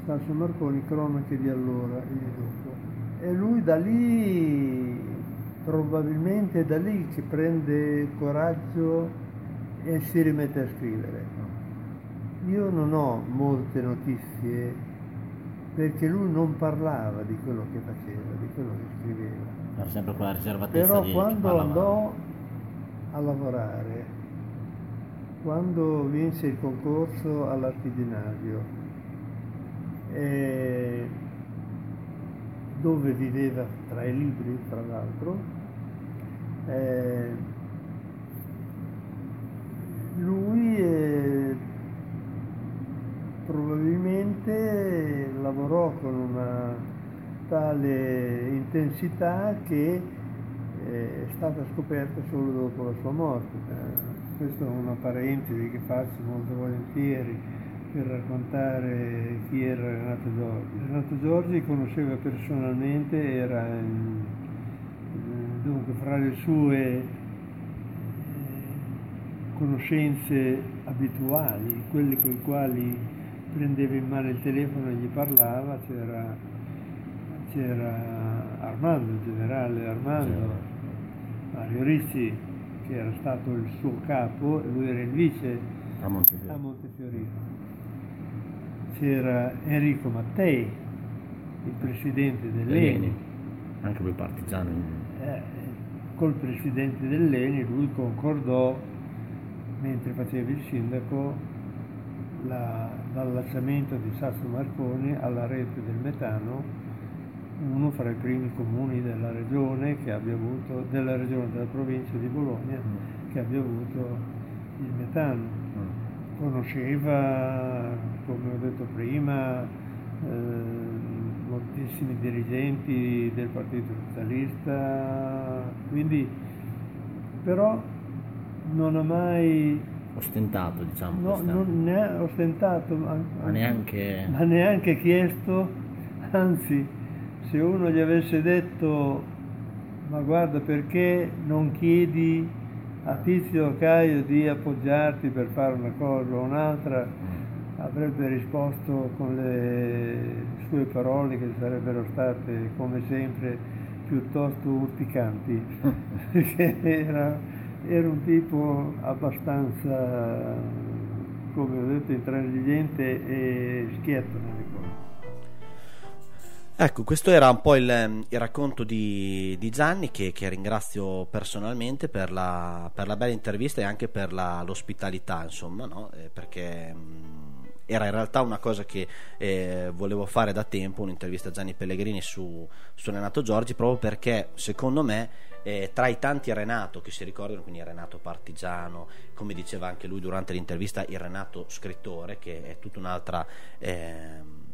Sasso Marconi cronache di allora e di dopo. E lui da lì probabilmente da lì che prende coraggio e si rimette a scrivere io non ho molte notizie perché lui non parlava di quello che faceva, di quello che scriveva. Era sempre quella riservatezza Però di quando andò a lavorare, quando vinse il concorso all'artigianario, eh, dove viveva tra i libri, tra l'altro, eh, lui eh, probabilmente lavorò con una tale intensità che eh, è stata scoperta solo dopo la sua morte. Eh, Questa è una parentesi che faccio molto volentieri per raccontare chi era Renato Giorgi. Renato Giorgi conosceva personalmente, era in- eh, dunque fra le sue conoscenze abituali, quelle con i quali prendeva in mano il telefono e gli parlava, c'era, c'era Armando, il generale Armando, Mario Ricci, che era stato il suo capo, e lui era il vice a Montefiore. a Montefiorino. C'era Enrico Mattei, il presidente dell'ENI. Leni, anche lui partigiano. Eh, col presidente dell'ENI lui concordò, mentre faceva il sindaco, la- l'allacciamento di Sasso Marconi alla rete del metano, uno fra i primi comuni della regione, che abbia avuto, della regione della provincia di Bologna che abbia avuto il metano. Conosceva, come ho detto prima, eh, moltissimi dirigenti del Partito Socialista, quindi però non ha mai Ostentato, diciamo. no, questa- non ne ha ostentato, ma, Ma neanche... ma neanche chiesto, anzi, se uno gli avesse detto, ma guarda perché non chiedi a Tizio o Caio di appoggiarti per fare una cosa o un'altra, avrebbe risposto con le sue parole che sarebbero state, come sempre, piuttosto urticanti, (laughs) (laughs) perché era, era un tipo abbastanza, come ho detto, intransigente e schietto nelle cose. Ecco, questo era un po' il, il racconto di, di Gianni che, che ringrazio personalmente per la, per la bella intervista e anche per la- l'ospitalità, insomma, no? Eh, perché mh, era in realtà una cosa che eh, volevo fare da tempo, un'intervista a Gianni Pellegrini su, su Renato Giorgi, proprio perché secondo me eh, tra i tanti Renato che si ricordano, quindi Renato partigiano, come diceva anche lui durante l'intervista, il Renato scrittore, che è tutta un'altra... ehm,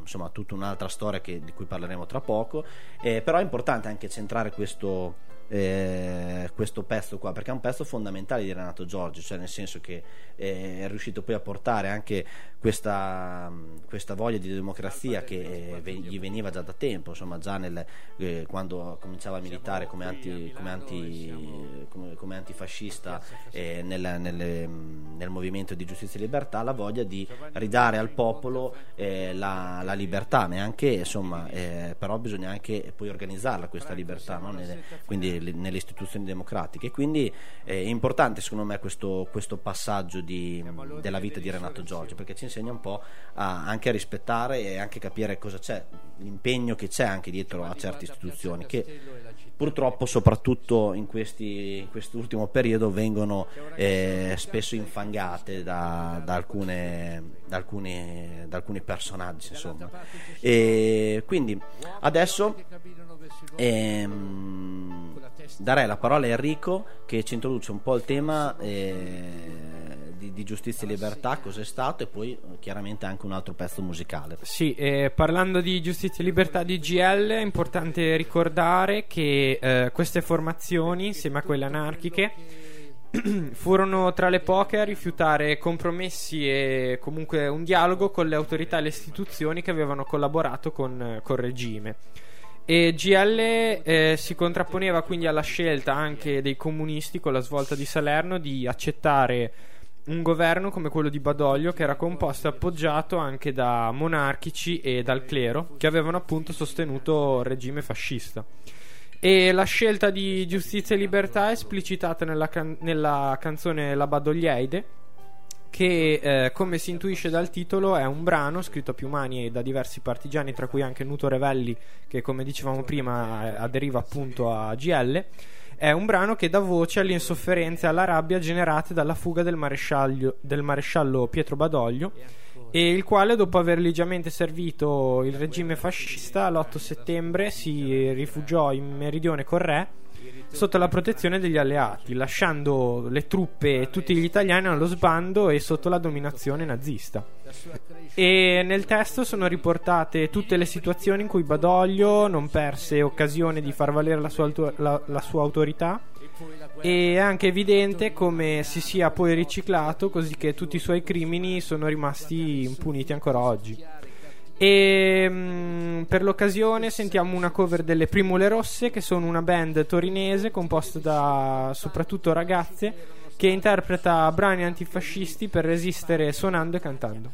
insomma tutta un'altra storia che- di cui parleremo tra poco eh, però è importante anche centrare questo, eh, questo pezzo qua perché è un pezzo fondamentale di Renato Giorgi cioè nel senso che eh, è riuscito poi a portare anche questa, questa voglia di democrazia che eh, gli veniva già da tempo insomma già nel, eh, quando cominciava a militare come, anti, come, anti, come, come antifascista eh, nel, nelle- nel movimento di giustizia e libertà la voglia di ridare al popolo eh, la, la libertà neanche insomma eh, però bisogna anche poi organizzarla questa libertà no? Nelle- quindi le- nelle istituzioni democratiche. Quindi eh, è importante secondo me questo, questo passaggio di- della vita di Renato Giorgio perché ci insegna un po' a- anche a rispettare e anche capire cosa c'è l'impegno che c'è anche dietro a certe istituzioni che purtroppo soprattutto in, questi, in quest'ultimo periodo vengono eh, spesso infangate da, da alcune- da alcuni, da alcuni personaggi insomma. E quindi adesso ehm, darei la parola a Enrico che ci introduce un po' il tema eh, di, di giustizia e libertà cos'è stato e poi eh, chiaramente anche un altro pezzo musicale. Sì, eh, parlando di giustizia e libertà di GL è importante ricordare che eh, queste formazioni, insieme a quelle anarchiche, (clears throat) furono tra le poche a rifiutare compromessi e comunque un dialogo con le autorità e le istituzioni che avevano collaborato con, col regime. E GL eh, si contrapponeva quindi alla scelta anche dei comunisti con la svolta di Salerno di accettare un governo come quello di Badoglio che era composto e appoggiato anche da monarchici e dal clero che avevano appunto sostenuto il regime fascista. E la scelta di giustizia e libertà è esplicitata nella, can- nella canzone La Badoglieide, che eh, come si intuisce dal titolo è un brano scritto a più mani e da diversi partigiani, tra cui anche Nuto Revelli, che come dicevamo prima eh, aderiva appunto a GL. È un brano che dà voce alle insofferenze e alla rabbia generate dalla fuga del, maresciallo- del maresciallo Pietro Badoglio e il quale dopo aver ligiamente servito il regime fascista l'8 settembre si rifugiò in meridione col re sotto la protezione degli alleati lasciando le truppe e tutti gli italiani allo sbando e sotto la dominazione nazista e nel testo sono riportate tutte le situazioni in cui Badoglio non perse occasione di far valere la sua, auto- la- la sua autorità e è anche evidente come si sia poi riciclato così che tutti i suoi crimini sono rimasti impuniti ancora oggi. E mm, per l'occasione sentiamo una cover delle Primule Rosse, che sono una band torinese composta da soprattutto ragazze che interpreta brani antifascisti per resistere suonando e cantando.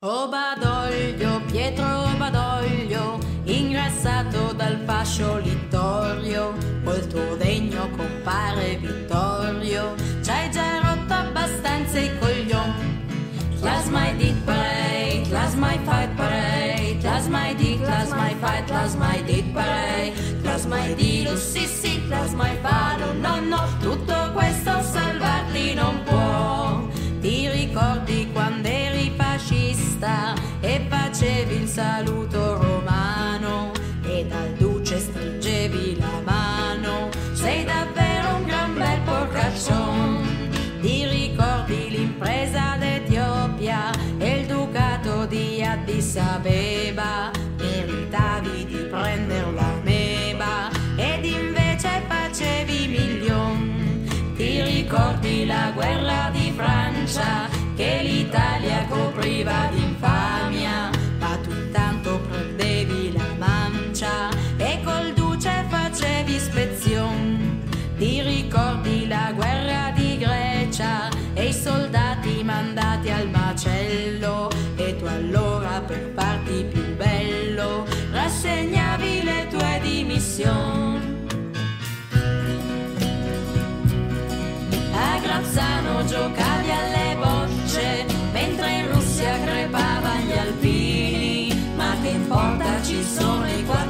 Oh Badoglio, Pietro ingrassato dal fascio Littorio, col tuo degno compare Vittorio, ci hai già rotto abbastanza i coglioni. Class my dick parade, class my fight parade, class my dick, class my fight, class my dick parade, class my dillo, sì sì, class my faro, no no, tutto questo salvarti Abeba? Meritavi di prendere la meba ed invece facevi milion. Ti ricordi la guerra di Francia che l'Italia copriva d'infamia? giocavi alle bocce mentre in Russia crepavano gli alpini. Ma che importa ci sono i quattro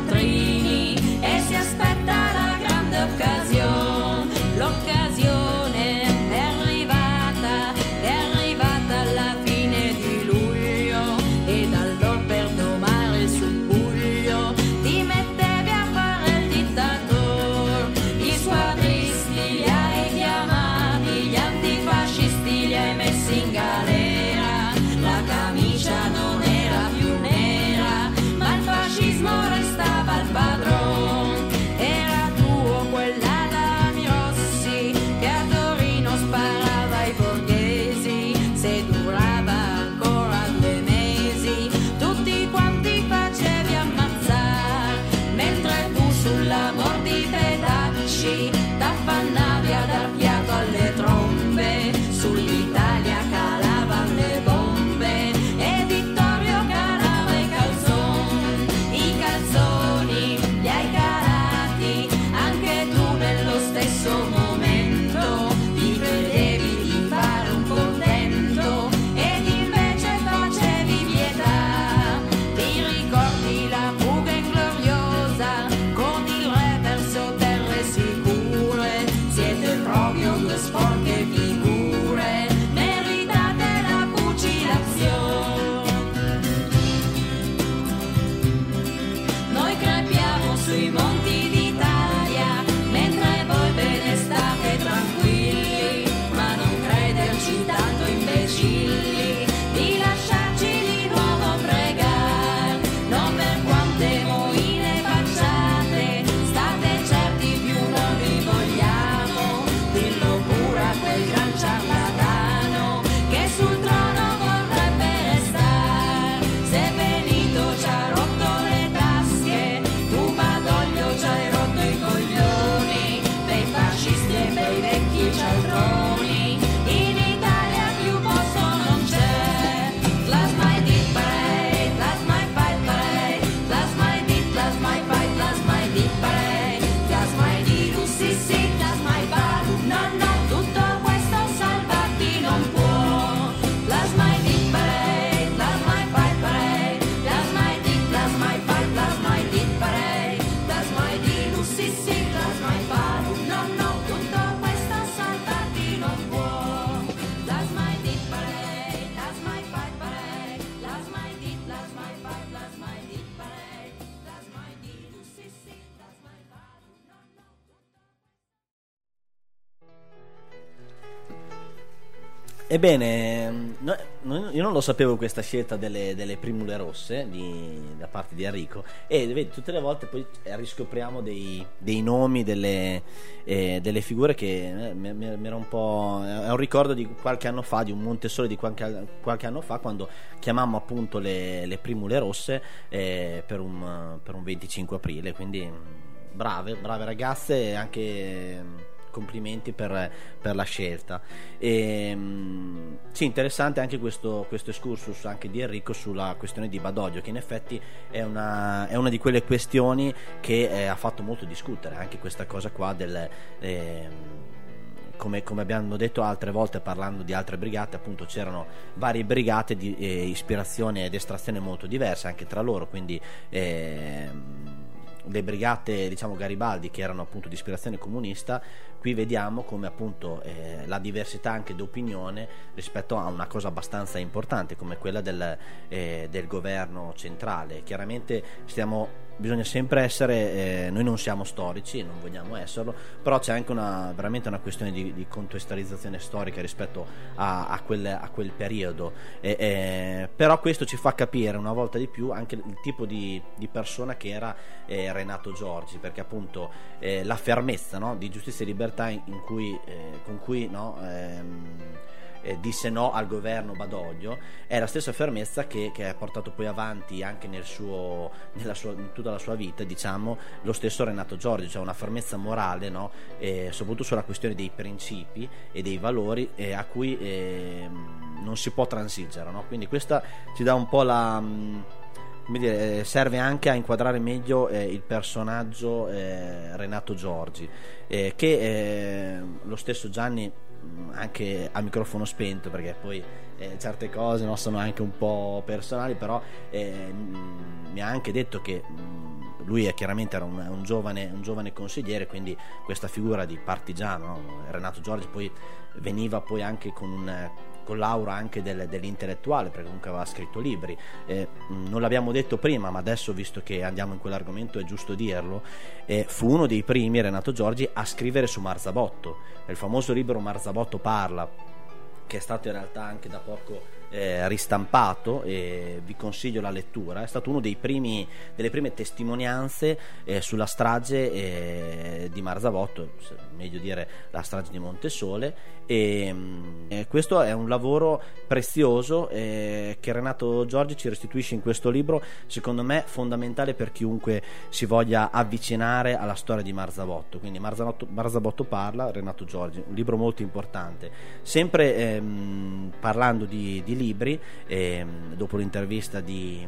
Ebbene, no- io non lo sapevo questa scelta delle, delle primule rosse di- da parte di Enrico. E vedi, tutte le volte poi eh, riscopriamo dei, dei nomi, delle, eh, delle figure che eh, mi, mi- era un po'... è un ricordo di qualche anno fa, di un Montessori di qualche, qualche anno fa quando chiamammo appunto le, le primule rosse eh, per, un, per un 25 aprile, quindi brave, brave ragazze anche... complimenti per, per la scelta. E, mm, sì, interessante anche questo, questo excursus anche di Enrico sulla questione di Badoglio, che in effetti è una, è una di quelle questioni che eh, ha fatto molto discutere, anche questa cosa qua del... ehm, come, come abbiamo detto altre volte parlando di altre brigate, appunto c'erano varie brigate di eh, ispirazione ed estrazione molto diverse anche tra loro, quindi ehm, le brigate diciamo Garibaldi che erano appunto di ispirazione comunista qui vediamo come appunto eh, la diversità anche d'opinione rispetto a una cosa abbastanza importante come quella del, eh, del governo centrale. Chiaramente stiamo bisogna sempre essere eh, noi non siamo storici non vogliamo esserlo però c'è anche una, veramente una questione di, di contestualizzazione storica rispetto a, a, quel, a quel periodo. E, eh, però questo ci fa capire una volta di più anche il tipo di, di persona che era eh, Renato Giorgi perché appunto eh, la fermezza no, di giustizia e libertà in, in cui, eh, con cui no, ehm, eh, disse no al governo Badoglio è la stessa fermezza che, che ha portato poi avanti anche nel suo, sua, in tutta la sua vita diciamo lo stesso Renato Giorgio cioè una fermezza morale no? eh, soprattutto sulla questione dei principi e dei valori eh, a cui eh, non si può transigere no? quindi questa ci dà un po' la mh, come dire, eh, serve anche a inquadrare meglio eh, il personaggio eh, Renato Giorgi eh, che eh, lo stesso Gianni anche a microfono spento perché poi eh, certe cose no, sono anche un po' personali però eh, mi ha anche detto che mh, lui è chiaramente era un, un giovane, un giovane consigliere quindi questa figura di partigiano no? Renato Giorgi poi veniva poi anche con un con l'aura anche del, dell'intellettuale perché comunque aveva scritto libri eh, non l'abbiamo detto prima ma adesso visto che andiamo in quell'argomento è giusto dirlo eh, fu uno dei primi Renato Giorgi a scrivere su Marzabotto il famoso libro Marzabotto parla che è stato in realtà anche da poco eh, ristampato e vi consiglio la lettura. È stato uno dei primi, delle prime testimonianze eh, sulla strage eh, di Marzabotto, se- meglio dire la strage di Montesole. E, mm, eh, questo è un lavoro prezioso eh, che Renato Giorgi ci restituisce in questo libro, secondo me fondamentale per chiunque si voglia avvicinare alla storia di Marzabotto. Quindi Marzabotto, Marzabotto parla, Renato Giorgi, un libro molto importante. Sempre ehm, parlando di, di libri, ehm, dopo l'intervista di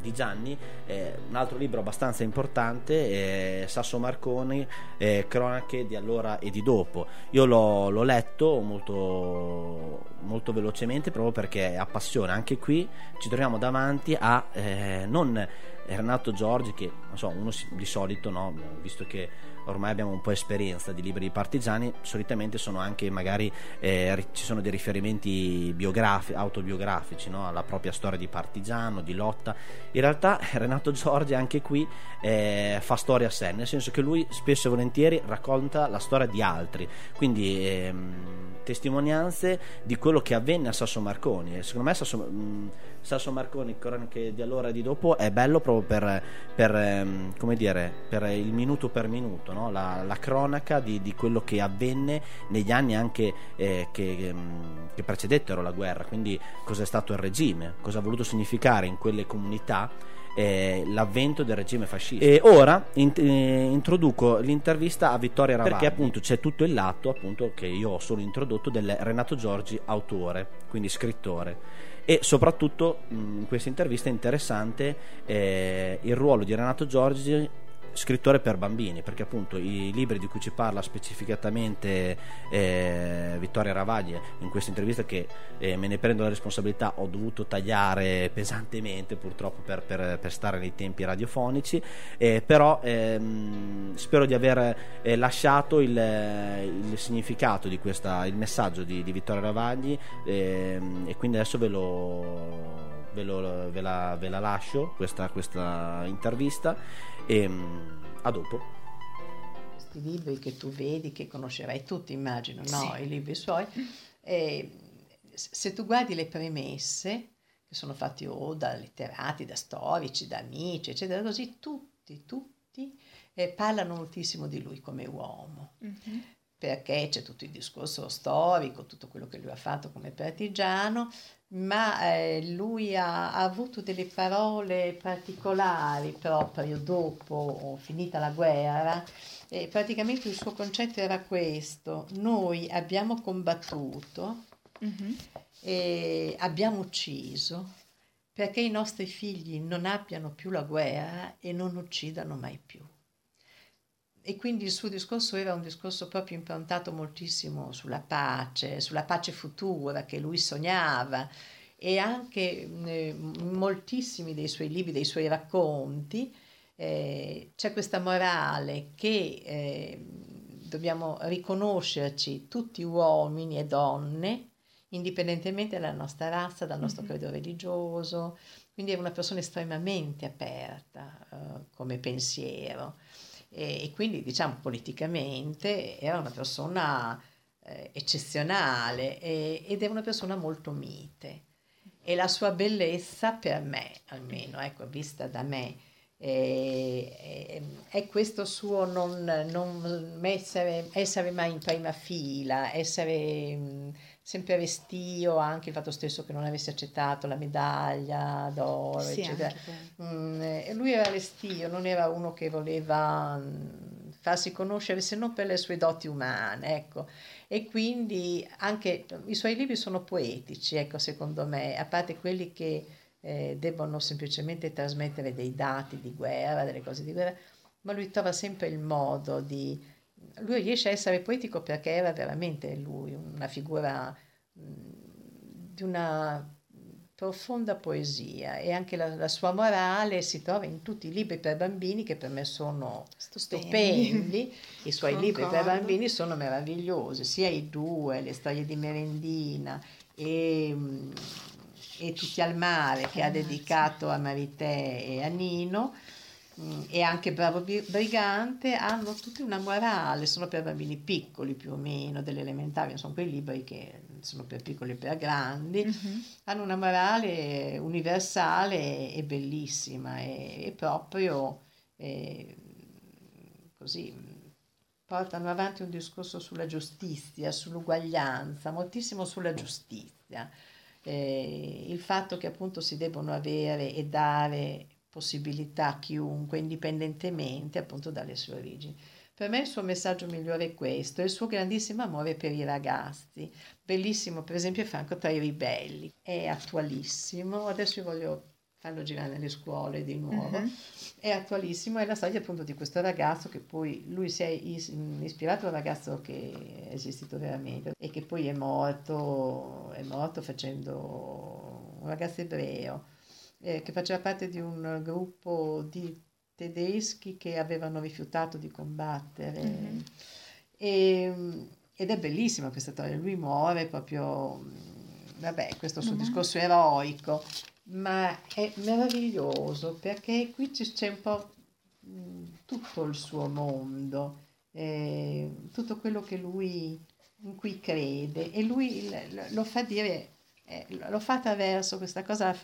di Gianni, eh, un altro libro abbastanza importante, eh, Sasso Marconi, eh, Cronache di allora e di dopo. Io l'ho, l'ho letto molto, molto velocemente proprio perché appassiona. Anche qui ci troviamo davanti a eh, non Renato Giorgi, che so, uno di solito, no, visto che ormai abbiamo un po' esperienza di libri di partigiani, solitamente sono anche magari eh, ci sono dei riferimenti biografi- autobiografici no? alla propria storia di partigiano, di lotta. In realtà (laughs) Renato Giorgi anche qui eh, fa storia a sé, nel senso che lui spesso e volentieri racconta la storia di altri, quindi ehm, testimonianze di quello che avvenne a Sasso Marconi. Secondo me Sasso, mh, Sasso Marconi, cronache di allora e di dopo, è bello proprio per, per, ehm, come dire, per il minuto per minuto, no? la, la cronaca di, di quello che avvenne negli anni anche eh, che, ehm, che precedettero la guerra, quindi cosa è stato il regime, cosa ha voluto significare in quelle comunità eh, l'avvento del regime fascista. E ora in- eh, introduco l'intervista a Vittoria Ravagli perché appunto c'è tutto il lato appunto che io ho solo introdotto del Renato Giorgi autore, quindi scrittore. E soprattutto in questa intervista è interessante eh, il ruolo di Renato Giorgi scrittore per bambini perché appunto i libri di cui ci parla specificatamente eh, Vittoria Ravaglie in questa intervista che eh, me ne prendo la responsabilità ho dovuto tagliare pesantemente purtroppo per, per- per stare nei tempi radiofonici eh, però ehm, spero di aver eh, lasciato il, il significato di questa il messaggio di, di Vittoria Ravagli ehm, e quindi adesso ve lo ve, lo- ve la, ve la lascio questa, questa intervista e mm, a dopo questi libri che tu vedi, che conoscerai tutti, immagino, no? Sì. I libri suoi. E s- se tu guardi le premesse, che sono fatti o da letterati, da storici, da amici, eccetera, così, tutti, tutti eh, parlano moltissimo di lui come uomo perché c'è tutto il discorso storico, tutto quello che lui ha fatto come partigiano, ma eh, lui ha, ha avuto delle parole particolari proprio dopo finita la guerra. E praticamente il suo concetto era questo: noi abbiamo combattuto e abbiamo ucciso perché i nostri figli non abbiano più la guerra e non uccidano mai più. E quindi il suo discorso era un discorso proprio improntato moltissimo sulla pace, sulla pace futura che lui sognava e anche eh, in moltissimi dei suoi libri, dei suoi racconti, eh, c'è questa morale che eh, dobbiamo riconoscerci tutti uomini e donne, indipendentemente dalla nostra razza, dal nostro credo religioso. Quindi è una persona estremamente aperta eh, come pensiero e, e quindi diciamo politicamente era una persona eh, eccezionale e- ed è una persona molto mite. E la sua bellezza per me almeno ecco vista da me eh, è, è questo suo non, non essere, essere mai in prima fila essere mh, sempre restio anche il fatto stesso che non avesse accettato la medaglia d'oro Sì, eccetera. Mm, eh, lui era restio, non era uno che voleva mm, farsi conoscere se non per le sue doti umane, ecco. E quindi anche i suoi libri sono poetici, ecco, secondo me, a parte quelli che eh, debbono semplicemente trasmettere dei dati di guerra, delle cose di guerra, ma lui trova sempre il modo di... Lui riesce a essere poetico perché era veramente lui una figura mm, di una profonda poesia e anche la, la sua morale si trova in tutti i libri per bambini che per me sono Stupendi. stupendi. (laughs) I suoi libri per Concordo. bambini sono meravigliosi, sia i due, le storie di Merendina e, mm, e Tutti al mare che ha dedicato a Marité e a Nino. Mm, e anche Bravo Brigante hanno tutti una morale, sono per bambini piccoli più o meno, delle elementari, non sono quei libri che sono per piccoli e per grandi, Mhm. hanno una morale universale e bellissima e, e proprio eh, così portano avanti un discorso sulla giustizia, sull'uguaglianza, moltissimo sulla giustizia. Eh, il fatto che appunto si debbano avere e dare possibilità a chiunque, indipendentemente appunto dalle sue origini. Per me il suo messaggio migliore è questo, il suo grandissimo amore per i ragazzi. Bellissimo, per esempio, Franco tra i ribelli. È attualissimo. Adesso io voglio farlo girare nelle scuole di nuovo. Mhm. È attualissimo, è la storia appunto di questo ragazzo che poi lui si è is- ispirato a un ragazzo che è esistito veramente e che poi è morto, è morto facendo un ragazzo ebreo eh, che faceva parte di un gruppo di tedeschi che avevano rifiutato di combattere. Mhm. E- ed è bellissima questa storia, lui muore proprio, mm, vabbè, questo suo Mhm. discorso eroico, ma è meraviglioso perché qui c'è un po' mh, tutto il suo mondo, eh, tutto quello che lui in cui crede e lui lo fa dire, eh, lo fa attraverso questa cosa,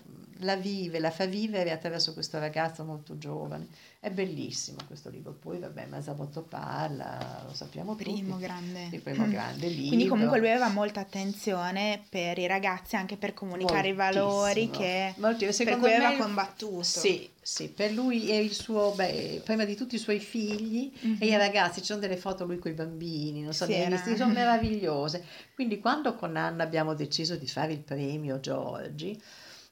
la vive, la fa vivere attraverso questo ragazzo molto giovane. È bellissimo questo libro. Poi, vabbè, Masabotto parla, lo sappiamo Primo tutti. grande. Il primo grande libro. Quindi comunque lui aveva molta attenzione per i ragazzi anche per comunicare i valori Moltissimo. che, per secondo cui aveva me- combattuto. Sì, sì, per lui e il suo, beh, prima di tutti i suoi figli Mhm. e i ragazzi, ci sono delle foto lui con i bambini, non so, Sì, era- visti, sono meravigliose. Quindi quando con Anna abbiamo deciso di fare il premio Giorgi,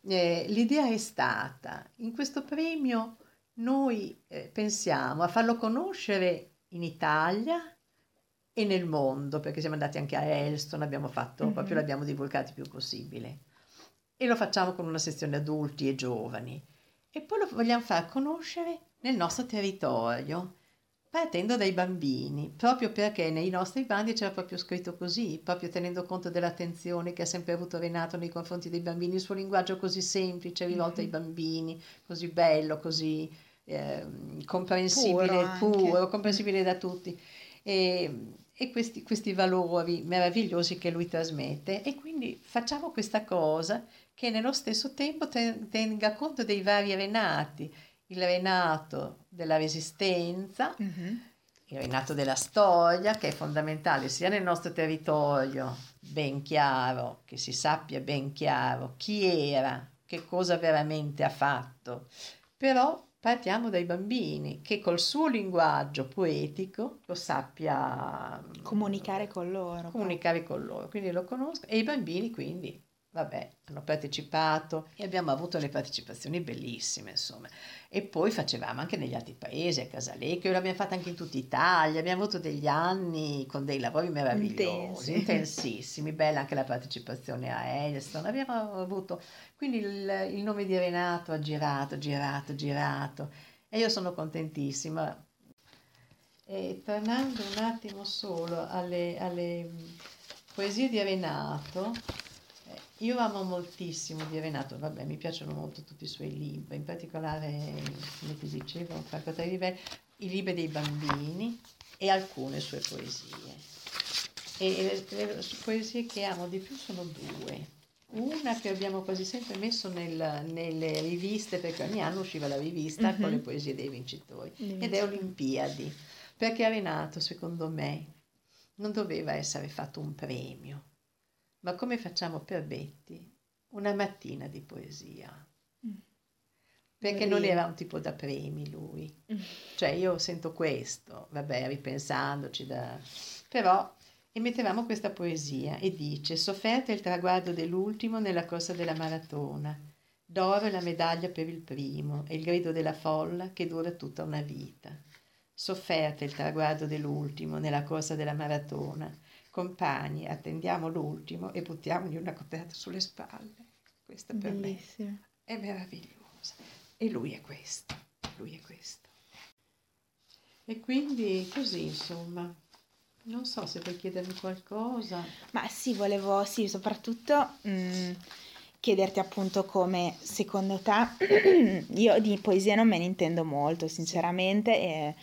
eh, l'idea è stata, in questo premio noi eh, pensiamo a farlo conoscere in Italia e nel mondo, perché siamo andati anche a Elston, abbiamo fatto, Mhm. proprio l'abbiamo divulgato il più possibile. E lo facciamo con una sezione adulti e giovani. E poi lo vogliamo far conoscere nel nostro territorio, partendo dai bambini, proprio perché nei nostri bandi c'era proprio scritto così, proprio tenendo conto dell'attenzione che ha sempre avuto Renato nei confronti dei bambini, il suo linguaggio così semplice, rivolto ai bambini, così bello, così ehm, comprensibile, Puro puro, comprensibile da tutti. E, e questi, questi valori meravigliosi che lui trasmette. E quindi facciamo questa cosa che nello stesso tempo ten- tenga conto dei vari Renati, il Renato della resistenza, Mhm. il Renato della storia, che è fondamentale sia nel nostro territorio, ben chiaro, che si sappia ben chiaro chi era, che cosa veramente ha fatto, però partiamo dai bambini, che col suo linguaggio poetico lo sappia Comunicare con loro. comunicare con loro, quindi lo conosco e i bambini quindi, vabbè, hanno partecipato e abbiamo avuto le partecipazioni bellissime, insomma. E poi facevamo anche negli altri paesi, a Casalecchio, l'abbiamo fatta anche in tutta Italia, abbiamo avuto degli anni con dei lavori meravigliosi, Intensi. intensissimi, bella anche la partecipazione a Elston, abbiamo avuto, quindi il, il nome di Renato ha girato, girato, girato e io sono contentissima. E tornando un attimo solo alle, alle poesie di Renato, io amo moltissimo di Renato, vabbè, mi piacciono molto tutti i suoi libri, in particolare, come ti dicevo, Franco Tarivè, i libri dei bambini e alcune sue poesie. E le, poesie che amo di più sono due. Una che abbiamo quasi sempre messo nel- nelle riviste, perché ogni anno usciva la rivista con Mhm. le poesie dei vincitori, Dei ed è. Olimpiadi, perché a Renato, secondo me, non doveva essere fatto un premio, ma come facciamo per Betty, una mattina di poesia. Mm. Perché non era un tipo da premi lui. Mm. Cioè io sento questo, vabbè, ripensandoci da... Però e mettevamo questa poesia e dice sofferta il traguardo dell'ultimo nella corsa della maratona, d'oro la medaglia per il primo e il grido della folla che dura tutta una vita. Sofferta il traguardo dell'ultimo nella corsa della maratona, compagni, attendiamo l'ultimo e buttiamogli una coperta sulle spalle. Questa per Bellissimo. me è meravigliosa. E lui è questo, lui è questo. E quindi così, insomma, non so se vuoi chiedermi qualcosa. Ma sì, volevo, sì, soprattutto mm, chiederti appunto come secondo te, (clears throat) io di poesia non me ne intendo molto sinceramente e,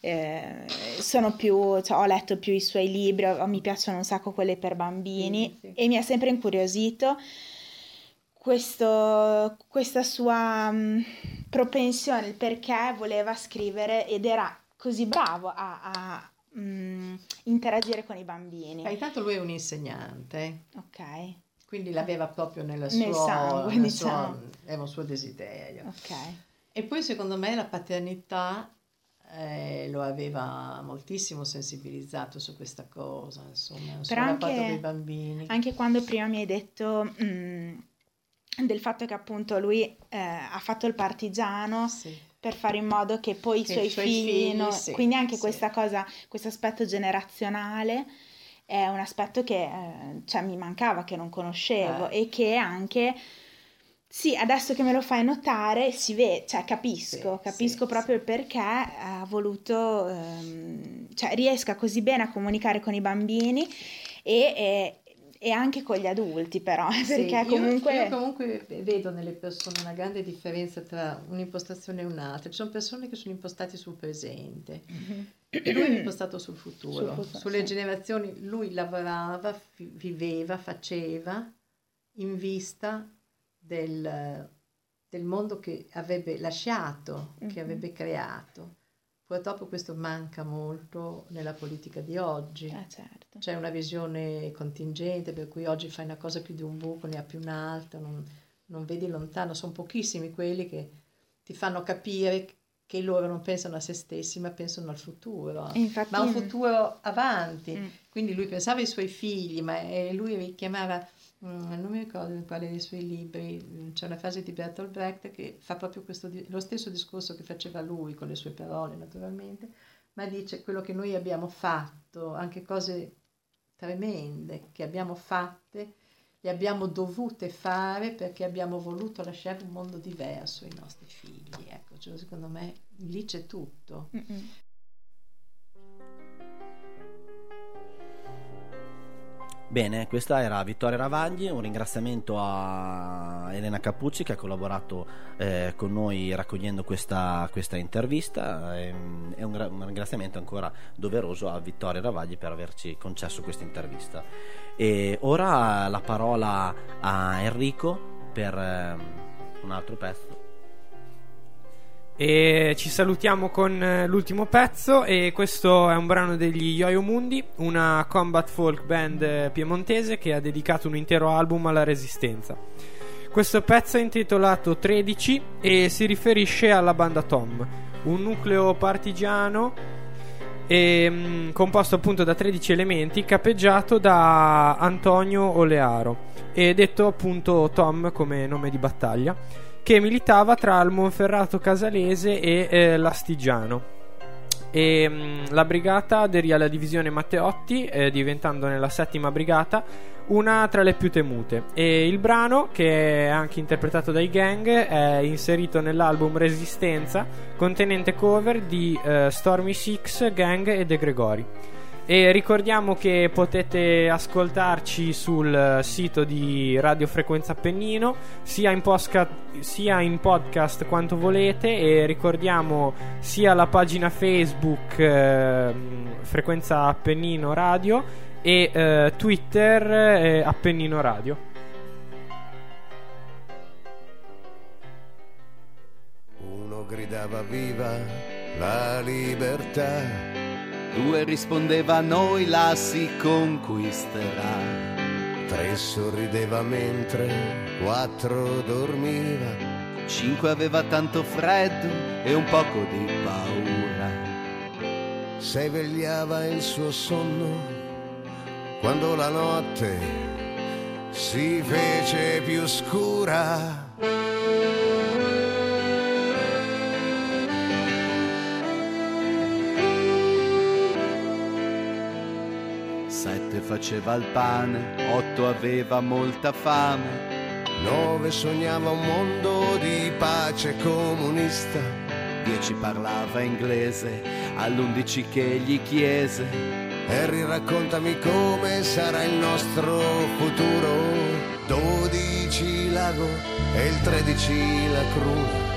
eh, sono più, cioè, ho letto più i suoi libri, mi piacciono un sacco quelle per bambini e mi ha sempre incuriosito questo- questa sua mh, propensione, il perché voleva scrivere ed era così bravo a, a, mh, interagire con i bambini. Ma intanto lui è un insegnante, Ok, quindi l'aveva proprio nella Nel sua, sangue, nel diciamo. suo- era un suo desiderio. ok. E poi secondo me la paternità eh, lo aveva moltissimo sensibilizzato su questa cosa, insomma, Però anche- bambini. Anche quando prima mi hai detto mh, del fatto che appunto lui eh, ha fatto il partigiano per fare in modo che poi i Che suoi, i suoi figli, figli, no- sì, quindi anche sì. questa cosa, questo aspetto generazionale è un aspetto che eh, cioè, mi mancava, che non conoscevo Eh. e che anche sì, adesso che me lo fai notare, si vede, cioè capisco, capisco proprio il perché ha voluto, ehm, cioè riesca così bene a comunicare con i bambini e, e- e anche con gli adulti però, (laughs) Sì, perché io- comunque... Io, comunque vedo nelle persone una grande differenza tra un'impostazione e un'altra. Ci sono persone che sono impostate sul presente. E lui è impostato sul futuro, Sul futuro, sulle sì. generazioni. Lui lavorava, viveva, faceva in vista del, del mondo che avrebbe lasciato, che Mhm. avrebbe creato. Purtroppo questo manca molto nella politica di oggi. Eh, certo. C'è una visione contingente per cui oggi fai una cosa più di un buco, ne ha più un'altra, non, non vedi lontano. Sono pochissimi quelli che ti fanno capire che loro non pensano a se stessi, ma pensano al futuro. Infatti- Ma un futuro avanti. Mm. Quindi lui pensava ai suoi figli, ma eh, lui richiamava, non mi ricordo in quale dei suoi libri, mm, c'è una frase di Bertolt Brecht che fa proprio questo, lo stesso discorso che faceva lui, con le sue parole naturalmente, ma dice quello che noi abbiamo fatto, anche cose tremende che abbiamo fatte, le abbiamo dovute fare perché abbiamo voluto lasciare un mondo diverso ai nostri figli. Ecco, cioè, secondo me lì c'è tutto. Mm-mm. Bene, questa era Vittoria Ravagli, un ringraziamento a Elena Cappucci che ha collaborato eh, con noi raccogliendo questa, questa intervista ehm, e un, un ringraziamento ancora doveroso a Vittoria Ravagli per averci concesso questa intervista. E ora la parola a Enrico per ehm, un altro pezzo. E ci salutiamo con eh, l'ultimo pezzo e questo è un brano degli Yo-Yo Mundi, una combat folk band eh, piemontese che ha dedicato un intero album alla resistenza. Questo pezzo è intitolato 13 e si riferisce alla banda Tom, un nucleo partigiano e, mm, composto appunto da 13 elementi, capeggiato da Antonio Olearo e detto appunto Tom come nome di battaglia che militava tra il Monferrato Casalese e eh, l'Astigiano. E, mh, la brigata aderì alla divisione Matteotti, eh, diventando nella settima brigata una tra le più temute. E il brano, che è anche interpretato dai gang, è inserito nell'album Resistenza, contenente cover di eh, Stormy Six, Gang e De Gregori. E ricordiamo che potete ascoltarci sul sito di Radio Frequenza Appennino, sia in, posca- sia in podcast quanto volete, e ricordiamo sia la pagina Facebook eh, Frequenza Appennino Radio e eh, Twitter eh, Appennino Radio. Uno gridava viva la libertà, Due rispondeva a noi la si conquisterà. tre sorrideva mentre quattro dormiva. Cinque aveva tanto freddo e un poco di paura. Sei vegliava il suo sonno quando la notte si fece più scura. Sette faceva il pane, otto aveva molta fame. Nove sognava un mondo di pace comunista. Dieci parlava inglese, all'undici che gli chiese. Harry raccontami come sarà il nostro futuro 12 l'ago e il 13 la cruna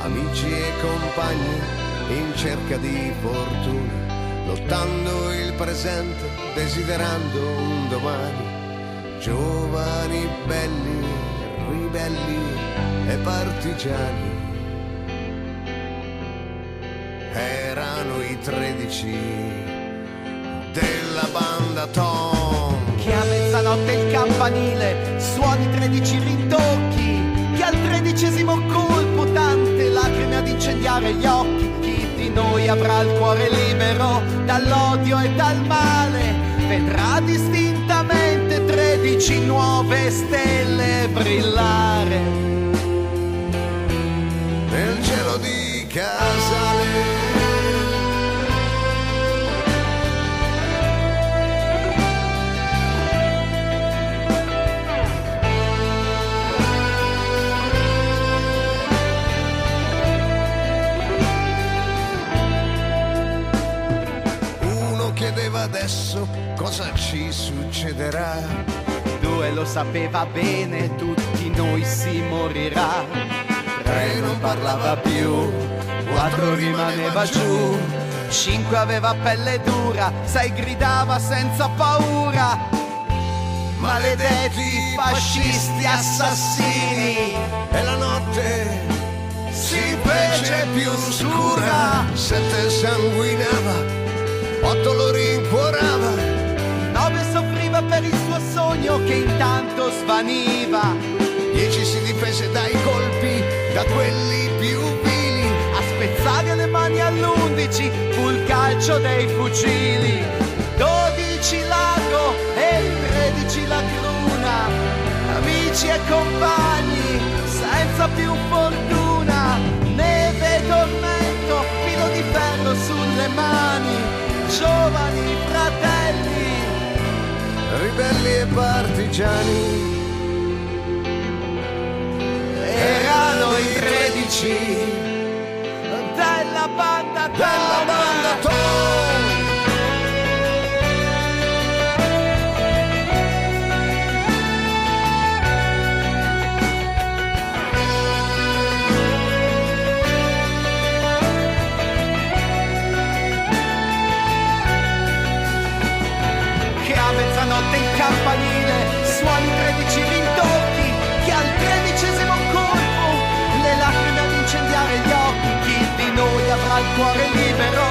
amici e compagni in cerca di fortuna lottando il presente desiderando un domani giovani belli ribelli e partigiani erano i tredici della banda Tom. Che a mezzanotte il campanile suoni 13 rintocchi, che al tredicesimo colpo tante lacrime ad incendiare gli occhi. Chi di noi avrà il cuore libero dall'odio e dal male, vedrà distintamente 13 nuove stelle brillare. Nel cielo di Casale. Chiedeva adesso cosa ci succederà. Due lo sapeva bene, tutti noi si morirà. Tre non parlava più, Quattro rimaneva giù, cinque aveva pelle dura, sei gridava senza paura. Maledetti fascisti assassini e la notte si fece più scura. Sette sanguinava, otto lo per il suo sogno che intanto svaniva. Dieci si difese dai colpi, da quelli più vili. A spezzare le mani all'undici fu il calcio dei fucili. Dodici lago e tredici la cruna. Amici e compagni, senza più fortuna. Neve e tormento, filo di ferro sulle mani. Giovani fratelli, Ribelli e partigiani. Erano i tredici. Della banda della banda Tom. Cuore libero